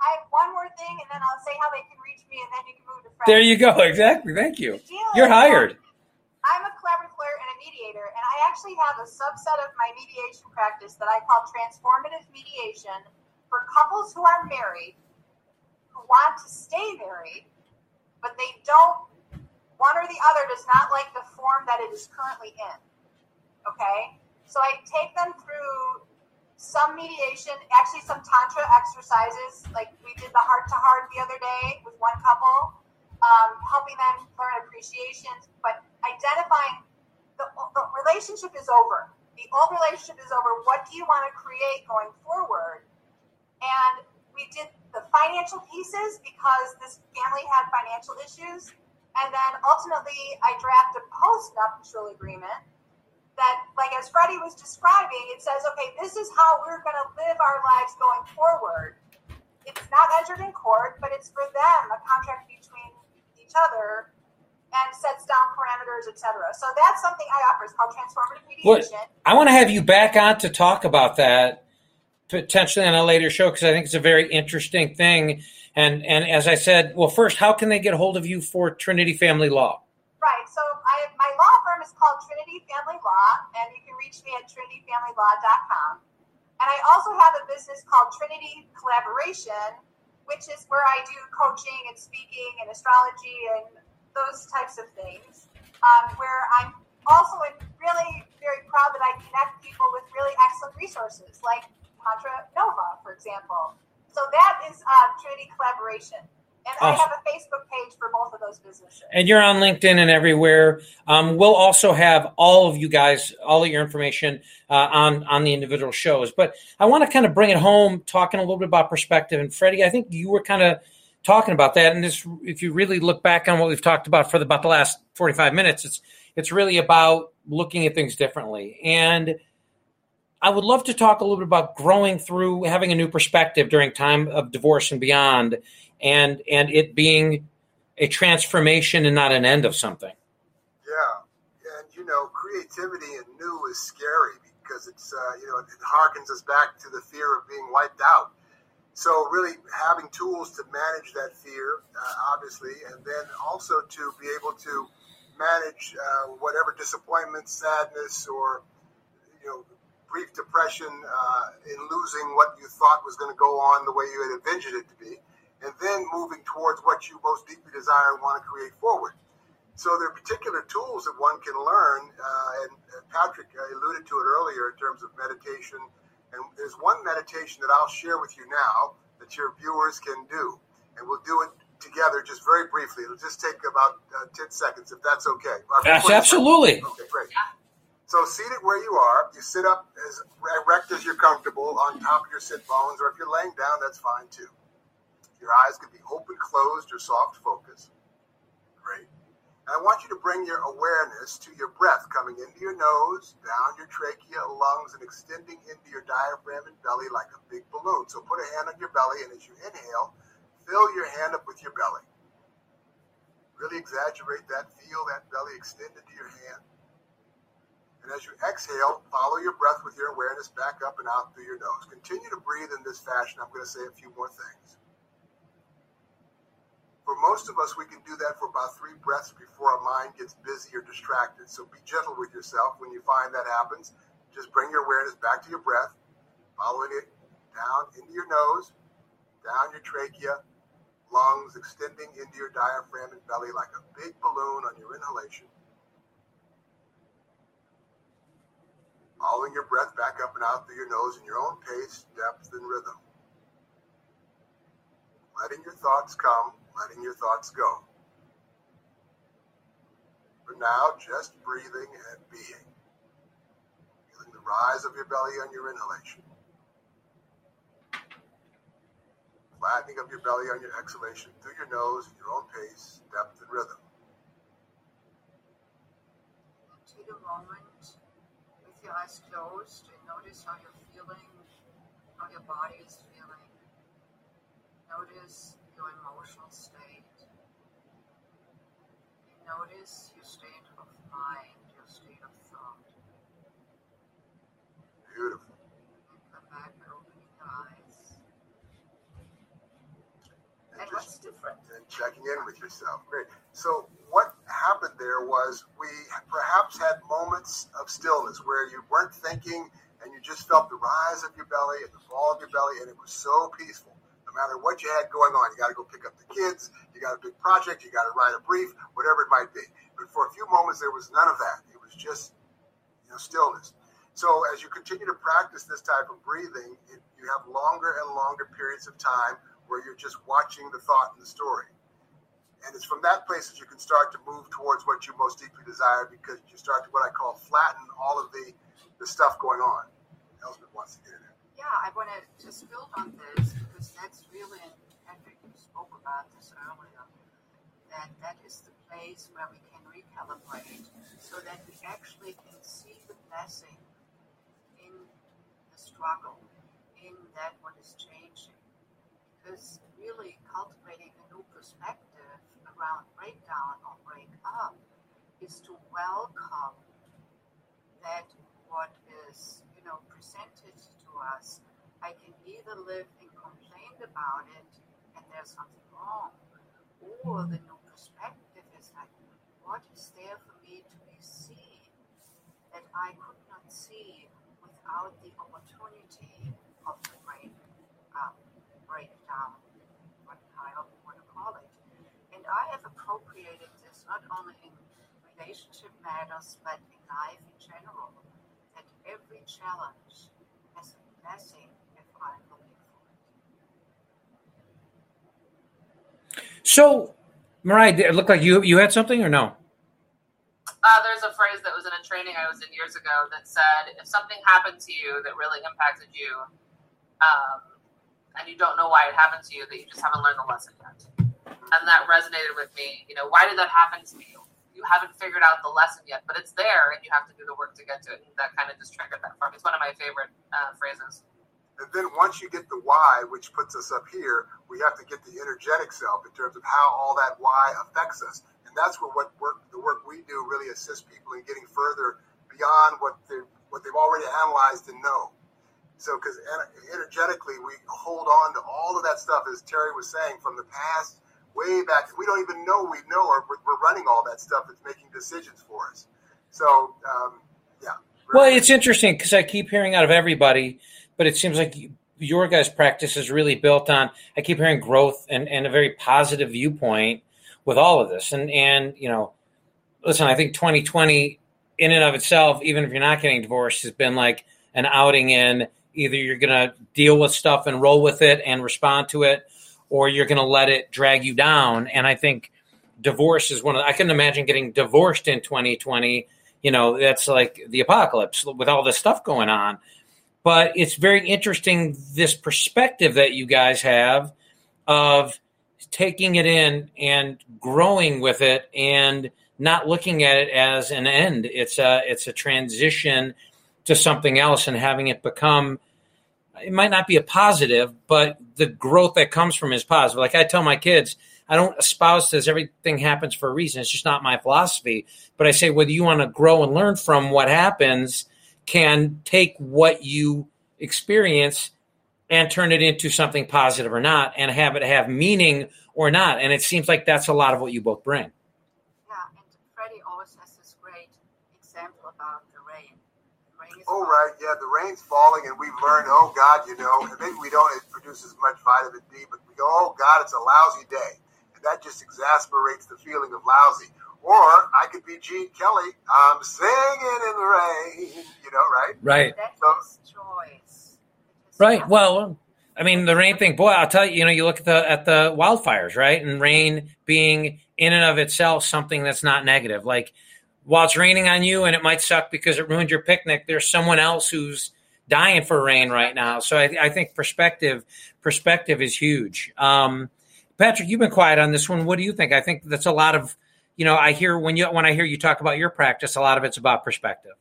I have one more thing, and then I'll say how they can reach me, and then you can move to friends. There you go. Exactly. Thank you. You're hired. I'm a collaborative lawyer and a mediator, and I actually have a subset of my mediation practice that I call transformative mediation for couples who are married who want to stay married but they don't, one or the other does not like the form that it is currently in. Okay? So I take them through some mediation, actually some tantra exercises. Like we did the heart to heart the other day with one couple, um, helping them learn appreciation, but identifying the, the relationship is over. The old relationship is over. What do you want to create going forward? And we did the financial pieces because this family had financial issues. And then ultimately, I draft a post nuptial agreement that, like as Freddy was describing, it says, okay, this is how we're going to live our lives going forward. It's not entered in court, but it's for them a contract between each other and sets down parameters, etc. So that's something I offer. It's called transformative mediation. What, I want to have you back on to talk about that potentially on a later show because I think it's a very interesting thing. And and as I said, well, first, how can they get hold of you for Trinity Family Law? Right. So I, my law firm is called Trinity Family Law, and you can reach me at trinityfamilylaw.com. And I also have a business called Trinity Collaboration, which is where I do coaching and speaking and astrology and those types of things. Um, where I'm also really very proud that I connect people with really excellent resources like Tantra Nova, for example. So that is uh, Trinity Collaboration. And awesome. I have a Facebook page for both of those businesses. And you're on LinkedIn and everywhere. Um, we'll also have all of you guys, all of your information uh, on on the individual shows. But I want to kind of bring it home, talking a little bit about perspective. And Freddy, I think you were kind of talking about that. And this, if you really look back on what we've talked about for the, about the last 45 minutes, it's it's really about looking at things differently. And I would love to talk a little bit about growing through having a new perspective during time of divorce and beyond and and it being a transformation and not an end of something. Yeah, and you know, creativity and new is scary because it's uh, you know it harkens us back to the fear of being wiped out. So really having tools to manage that fear, uh, obviously, and then also to be able to manage uh, whatever disappointment, sadness, or you know brief depression uh, in losing what you thought was going to go on the way you had envisioned it to be and then moving towards what you most deeply desire and want to create forward. So there are particular tools that one can learn, uh, and Patrick alluded to it earlier in terms of meditation. And there's one meditation that I'll share with you now that your viewers can do, and we'll do it together just very briefly. It'll just take about uh, 10 seconds, if that's okay. That's absolutely. Okay, great. So seated where you are, you sit up as erect as you're comfortable on top of your sit bones, or if you're laying down, that's fine too. Your eyes can be open, closed, or soft focus. Great. And I want you to bring your awareness to your breath coming into your nose, down your trachea, lungs, and extending into your diaphragm and belly like a big balloon. So put a hand on your belly, and as you inhale, fill your hand up with your belly. Really exaggerate that. Feel that belly extend into your hand. And as you exhale, follow your breath with your awareness back up and out through your nose. Continue to breathe in this fashion. I'm going to say a few more things. For most of us, we can do that for about three breaths before our mind gets busy or distracted. So be gentle with yourself when you find that happens. Just bring your awareness back to your breath, following it down into your nose, down your trachea, lungs, extending into your diaphragm and belly like a big balloon on your inhalation. Following your breath back up and out through your nose in your own pace, depth, and rhythm. Letting your thoughts come letting your thoughts go. For now, just breathing and being. Feeling the rise of your belly on your inhalation. Flattening of your belly on your exhalation through your nose at your own pace, depth, and rhythm. Take a moment with your eyes closed and notice how you're feeling, how your body is feeling. Notice your emotional state. You notice your state of mind, your state of thought. Beautiful. And come back and open your eyes. And, and what's different? And checking in with yourself. Great. So what happened there was we perhaps had moments of stillness where you weren't thinking and you just felt the rise of your belly and the fall of your belly and it was so peaceful. Matter what you had going on, you got to go pick up the kids, you got a big project, you got to write a brief, whatever it might be. But for a few moments, there was none of that. It was just, you know, stillness. So as you continue to practice this type of breathing, it, you have longer and longer periods of time where you're just watching the thought and the story. And it's from that place that you can start to move towards what you most deeply desire because you start to what I call flatten all of the, the stuff going on. Elsbeth wants to get in there. Yeah, I want to just build on this because that's really, Patrick, you spoke about this earlier, that that is the place where we can recalibrate so that we actually can see the blessing in the struggle, in that what is changing. Because really cultivating a new perspective around breakdown or break up is to welcome that what is, you know, presented to us. I can either live and complain about it and there's something wrong, or the new perspective is like, what is there for me to be seen that I could not see without the opportunity of the break up, um, breakdown, whatever you want to call it. And I have appropriated this not only in relationship matters, but in life in general, that every challenge has a blessing if I'm looking for it. So, Mariah, it looked like you you had something or no? Uh, there's a phrase that was in a training I was in years ago that said, if something happened to you that really impacted you, um, and you don't know why it happened to you, that you just haven't learned the lesson yet and that resonated with me. You know, why did that happen to you? You haven't figured out the lesson yet, but it's there, and you have to do the work to get to it. And that kind of just triggered that for me. It's one of my favorite uh, phrases. And then once you get the why, which puts us up here, we have to get the energetic self in terms of how all that why affects us. And that's where what work the work we do really assists people in getting further beyond what they what they've already analyzed and know. So, because energetically, we hold on to all of that stuff, as Terry was saying, from the past way back. We don't even know we know, or we're running all that stuff that's making decisions for us. So, um, yeah. Well, it's interesting because I keep hearing out of everybody, but it seems like your guys' practice is really built on. I keep hearing growth and, and a very positive viewpoint with all of this. And and you know, listen, I think 2020 in and of itself, even if you're not getting divorced, has been like an outing in either you're going to deal with stuff and roll with it and respond to it, or you're going to let it drag you down. And I think divorce is one of, I can imagine getting divorced in 2020. You know, that's like the apocalypse with all this stuff going on. But it's very interesting this perspective that you guys have of taking it in and growing with it and not looking at it as an end. It's a it's a transition to something else and having it become it might not be a positive, but the growth that comes from is positive. Like I tell my kids, I don't espouse this everything happens for a reason. It's just not my philosophy. But I say whether you want to grow and learn from what happens, can take what you experience and turn it into something positive or not, and have it have meaning or not. And it seems like that's a lot of what you both bring. Oh right, yeah, the rain's falling, and we've learned, oh God, you know, and maybe we don't produce as much vitamin D, but we go, oh God, it's a lousy day, and that just exasperates the feeling of lousy. Or I could be Gene Kelly, I'm singing in the rain, you know, right? Right. That's so, choice. Right. Well, I mean, the rain thing, boy, I'll tell you, you know, you look at the at the wildfires, right? And rain being in and of itself something that's not negative. Like while it's raining on you and it might suck because it ruined your picnic, there's someone else who's dying for rain right now. So I, I think perspective perspective is huge. Um, Patrick, you've been quiet on this one. What do you think? I think that's a lot of, you know, I hear when you when I hear you talk about your practice, a lot of it's about perspective.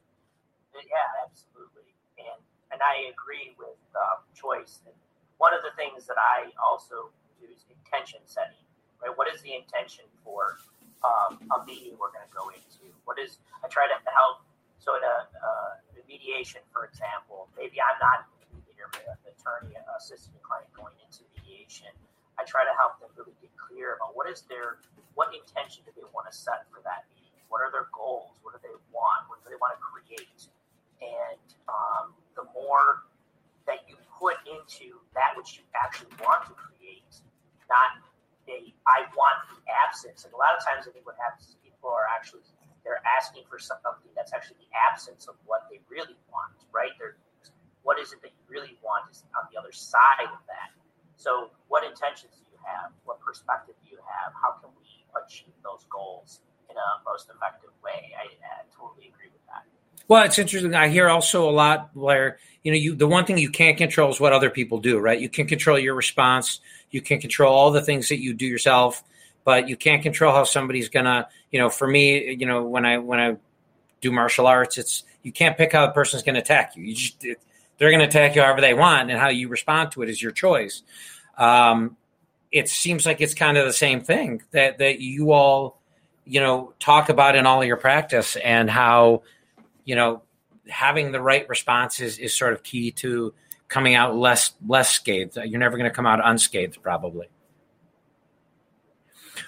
Yeah, absolutely, and and I agree with um, choice. And one of the things that I also do is intention setting. Right, what is the intention for um, a meeting we're going to go into? What is I try to help. So in a, uh, mediation, for example, maybe I'm not an attorney, assistant client going into mediation. I try to help them really get clear about what is their what intention do they want to set for that meeting? What are their goals? What do they want? What do they want to create? And um, the more that you put into that which you actually want to create not I want the absence. And a lot of times, I think what happens is people are actually they're asking for something that's actually the absence of what they really want, right? They're what is it that you really want is on the other side of that. So, what intentions do you have? What perspective do you have? How can we achieve those goals in a most effective way? I, I totally agree with. Well, it's interesting. I hear also a lot where you know you the one thing you can't control is what other people do, right? You can control your response. You can control all the things that you do yourself, but you can't control how somebody's gonna. You know, for me, you know, when I when I do martial arts, it's you can't pick how the person's to attack you. You just they're to attack you however they want, and how you respond to it is your choice. Um, it seems like it's kind of the same thing that that you all, you know, talk about in all your practice, and how, you know, having the right responses is sort of key to coming out less less scathed. You're never going to come out unscathed, probably.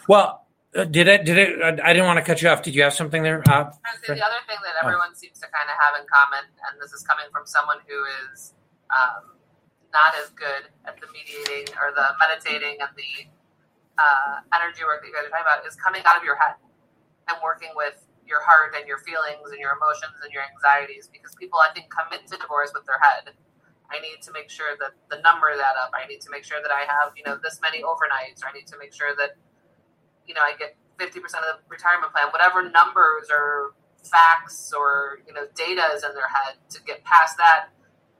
Well, uh, did it? Did it? I didn't want to cut you off. Did you have something there? Uh, the other thing that everyone oh. seems to kind of have in common, and this is coming from someone who is um, not as good at the mediating or the meditating and the uh, energy work that you guys are talking about, is coming out of your head and working with your heart and your feelings and your emotions and your anxieties. Because people, I think, come into divorce with their head. I need to make sure that the number that up. I need to make sure that I have, you know, this many overnights, or I need to make sure that you know, I get 50% of the retirement plan, whatever numbers or facts or, you know, data is in their head to get past that,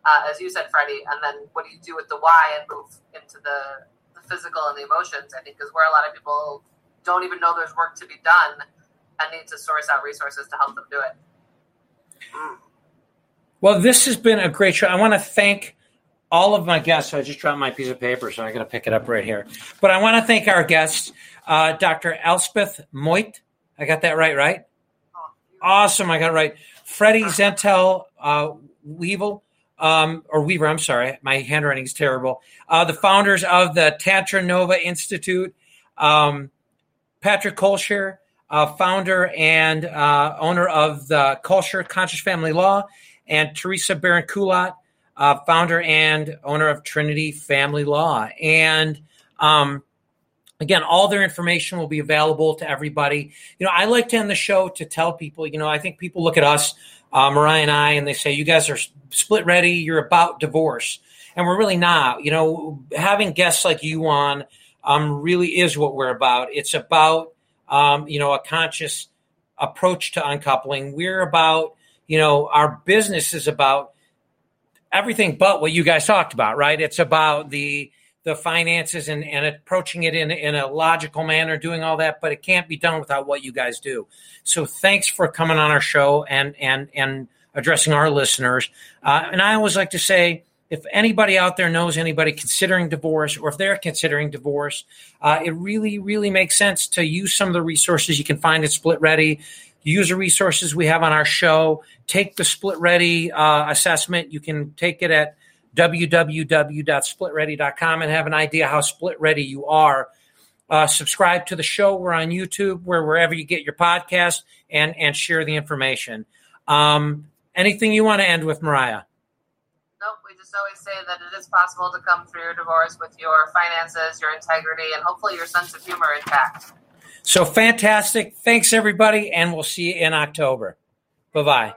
uh, as you said, Freddy, and then what do you do with the why and move into the, the physical and the emotions, I think is where a lot of people don't even know there's work to be done and need to source out resources to help them do it. Well, this has been a great show. I want to thank all of my guests. I just dropped my piece of paper, so I'm going to pick it up right here. But I want to thank our guests. Uh, Dr. Elsbeth Meuth. I got that right, right? Awesome. I got it right. Freddy Zental uh, Weevil, um, or Weaver, I'm sorry. My handwriting is terrible. Uh, the founders of the Tantra Nova Institute. Um, Patrick Kalscheur, uh, founder and uh, owner of the Kalscheur Conscious Family Law, and Theresa Beran Kulat, uh, founder and owner of Trinity Family Law. And um, Again, all their information will be available to everybody. You know, I like to end the show to tell people, you know, I think people look at us, uh, Mariah and I, and they say, you guys are split ready, you're about divorce. And we're really not. You know, having guests like you on um, really is what we're about. It's about, um, you know, a conscious approach to uncoupling. We're about, you know, our business is about everything but what you guys talked about, right? It's about the, the finances and, and approaching it in, in a logical manner, doing all that, but it can't be done without what you guys do. So thanks for coming on our show and and and addressing our listeners. Uh, and I always like to say, if anybody out there knows anybody considering divorce, or if they're considering divorce, uh, it really really makes sense to use some of the resources you can find at Split Ready. Use the resources we have on our show. Take the Split Ready uh, assessment. You can take it at www.splitready.com and have an idea how split ready you are. Uh, subscribe to the show. We're on YouTube, where wherever you get your podcast, and and share the information. Um, anything you want to end with, Mariah? Always say that it is possible to come through your divorce with your finances, your integrity, and hopefully your sense of humor intact. So fantastic! Thanks everybody, and we'll see you in October. Bye bye.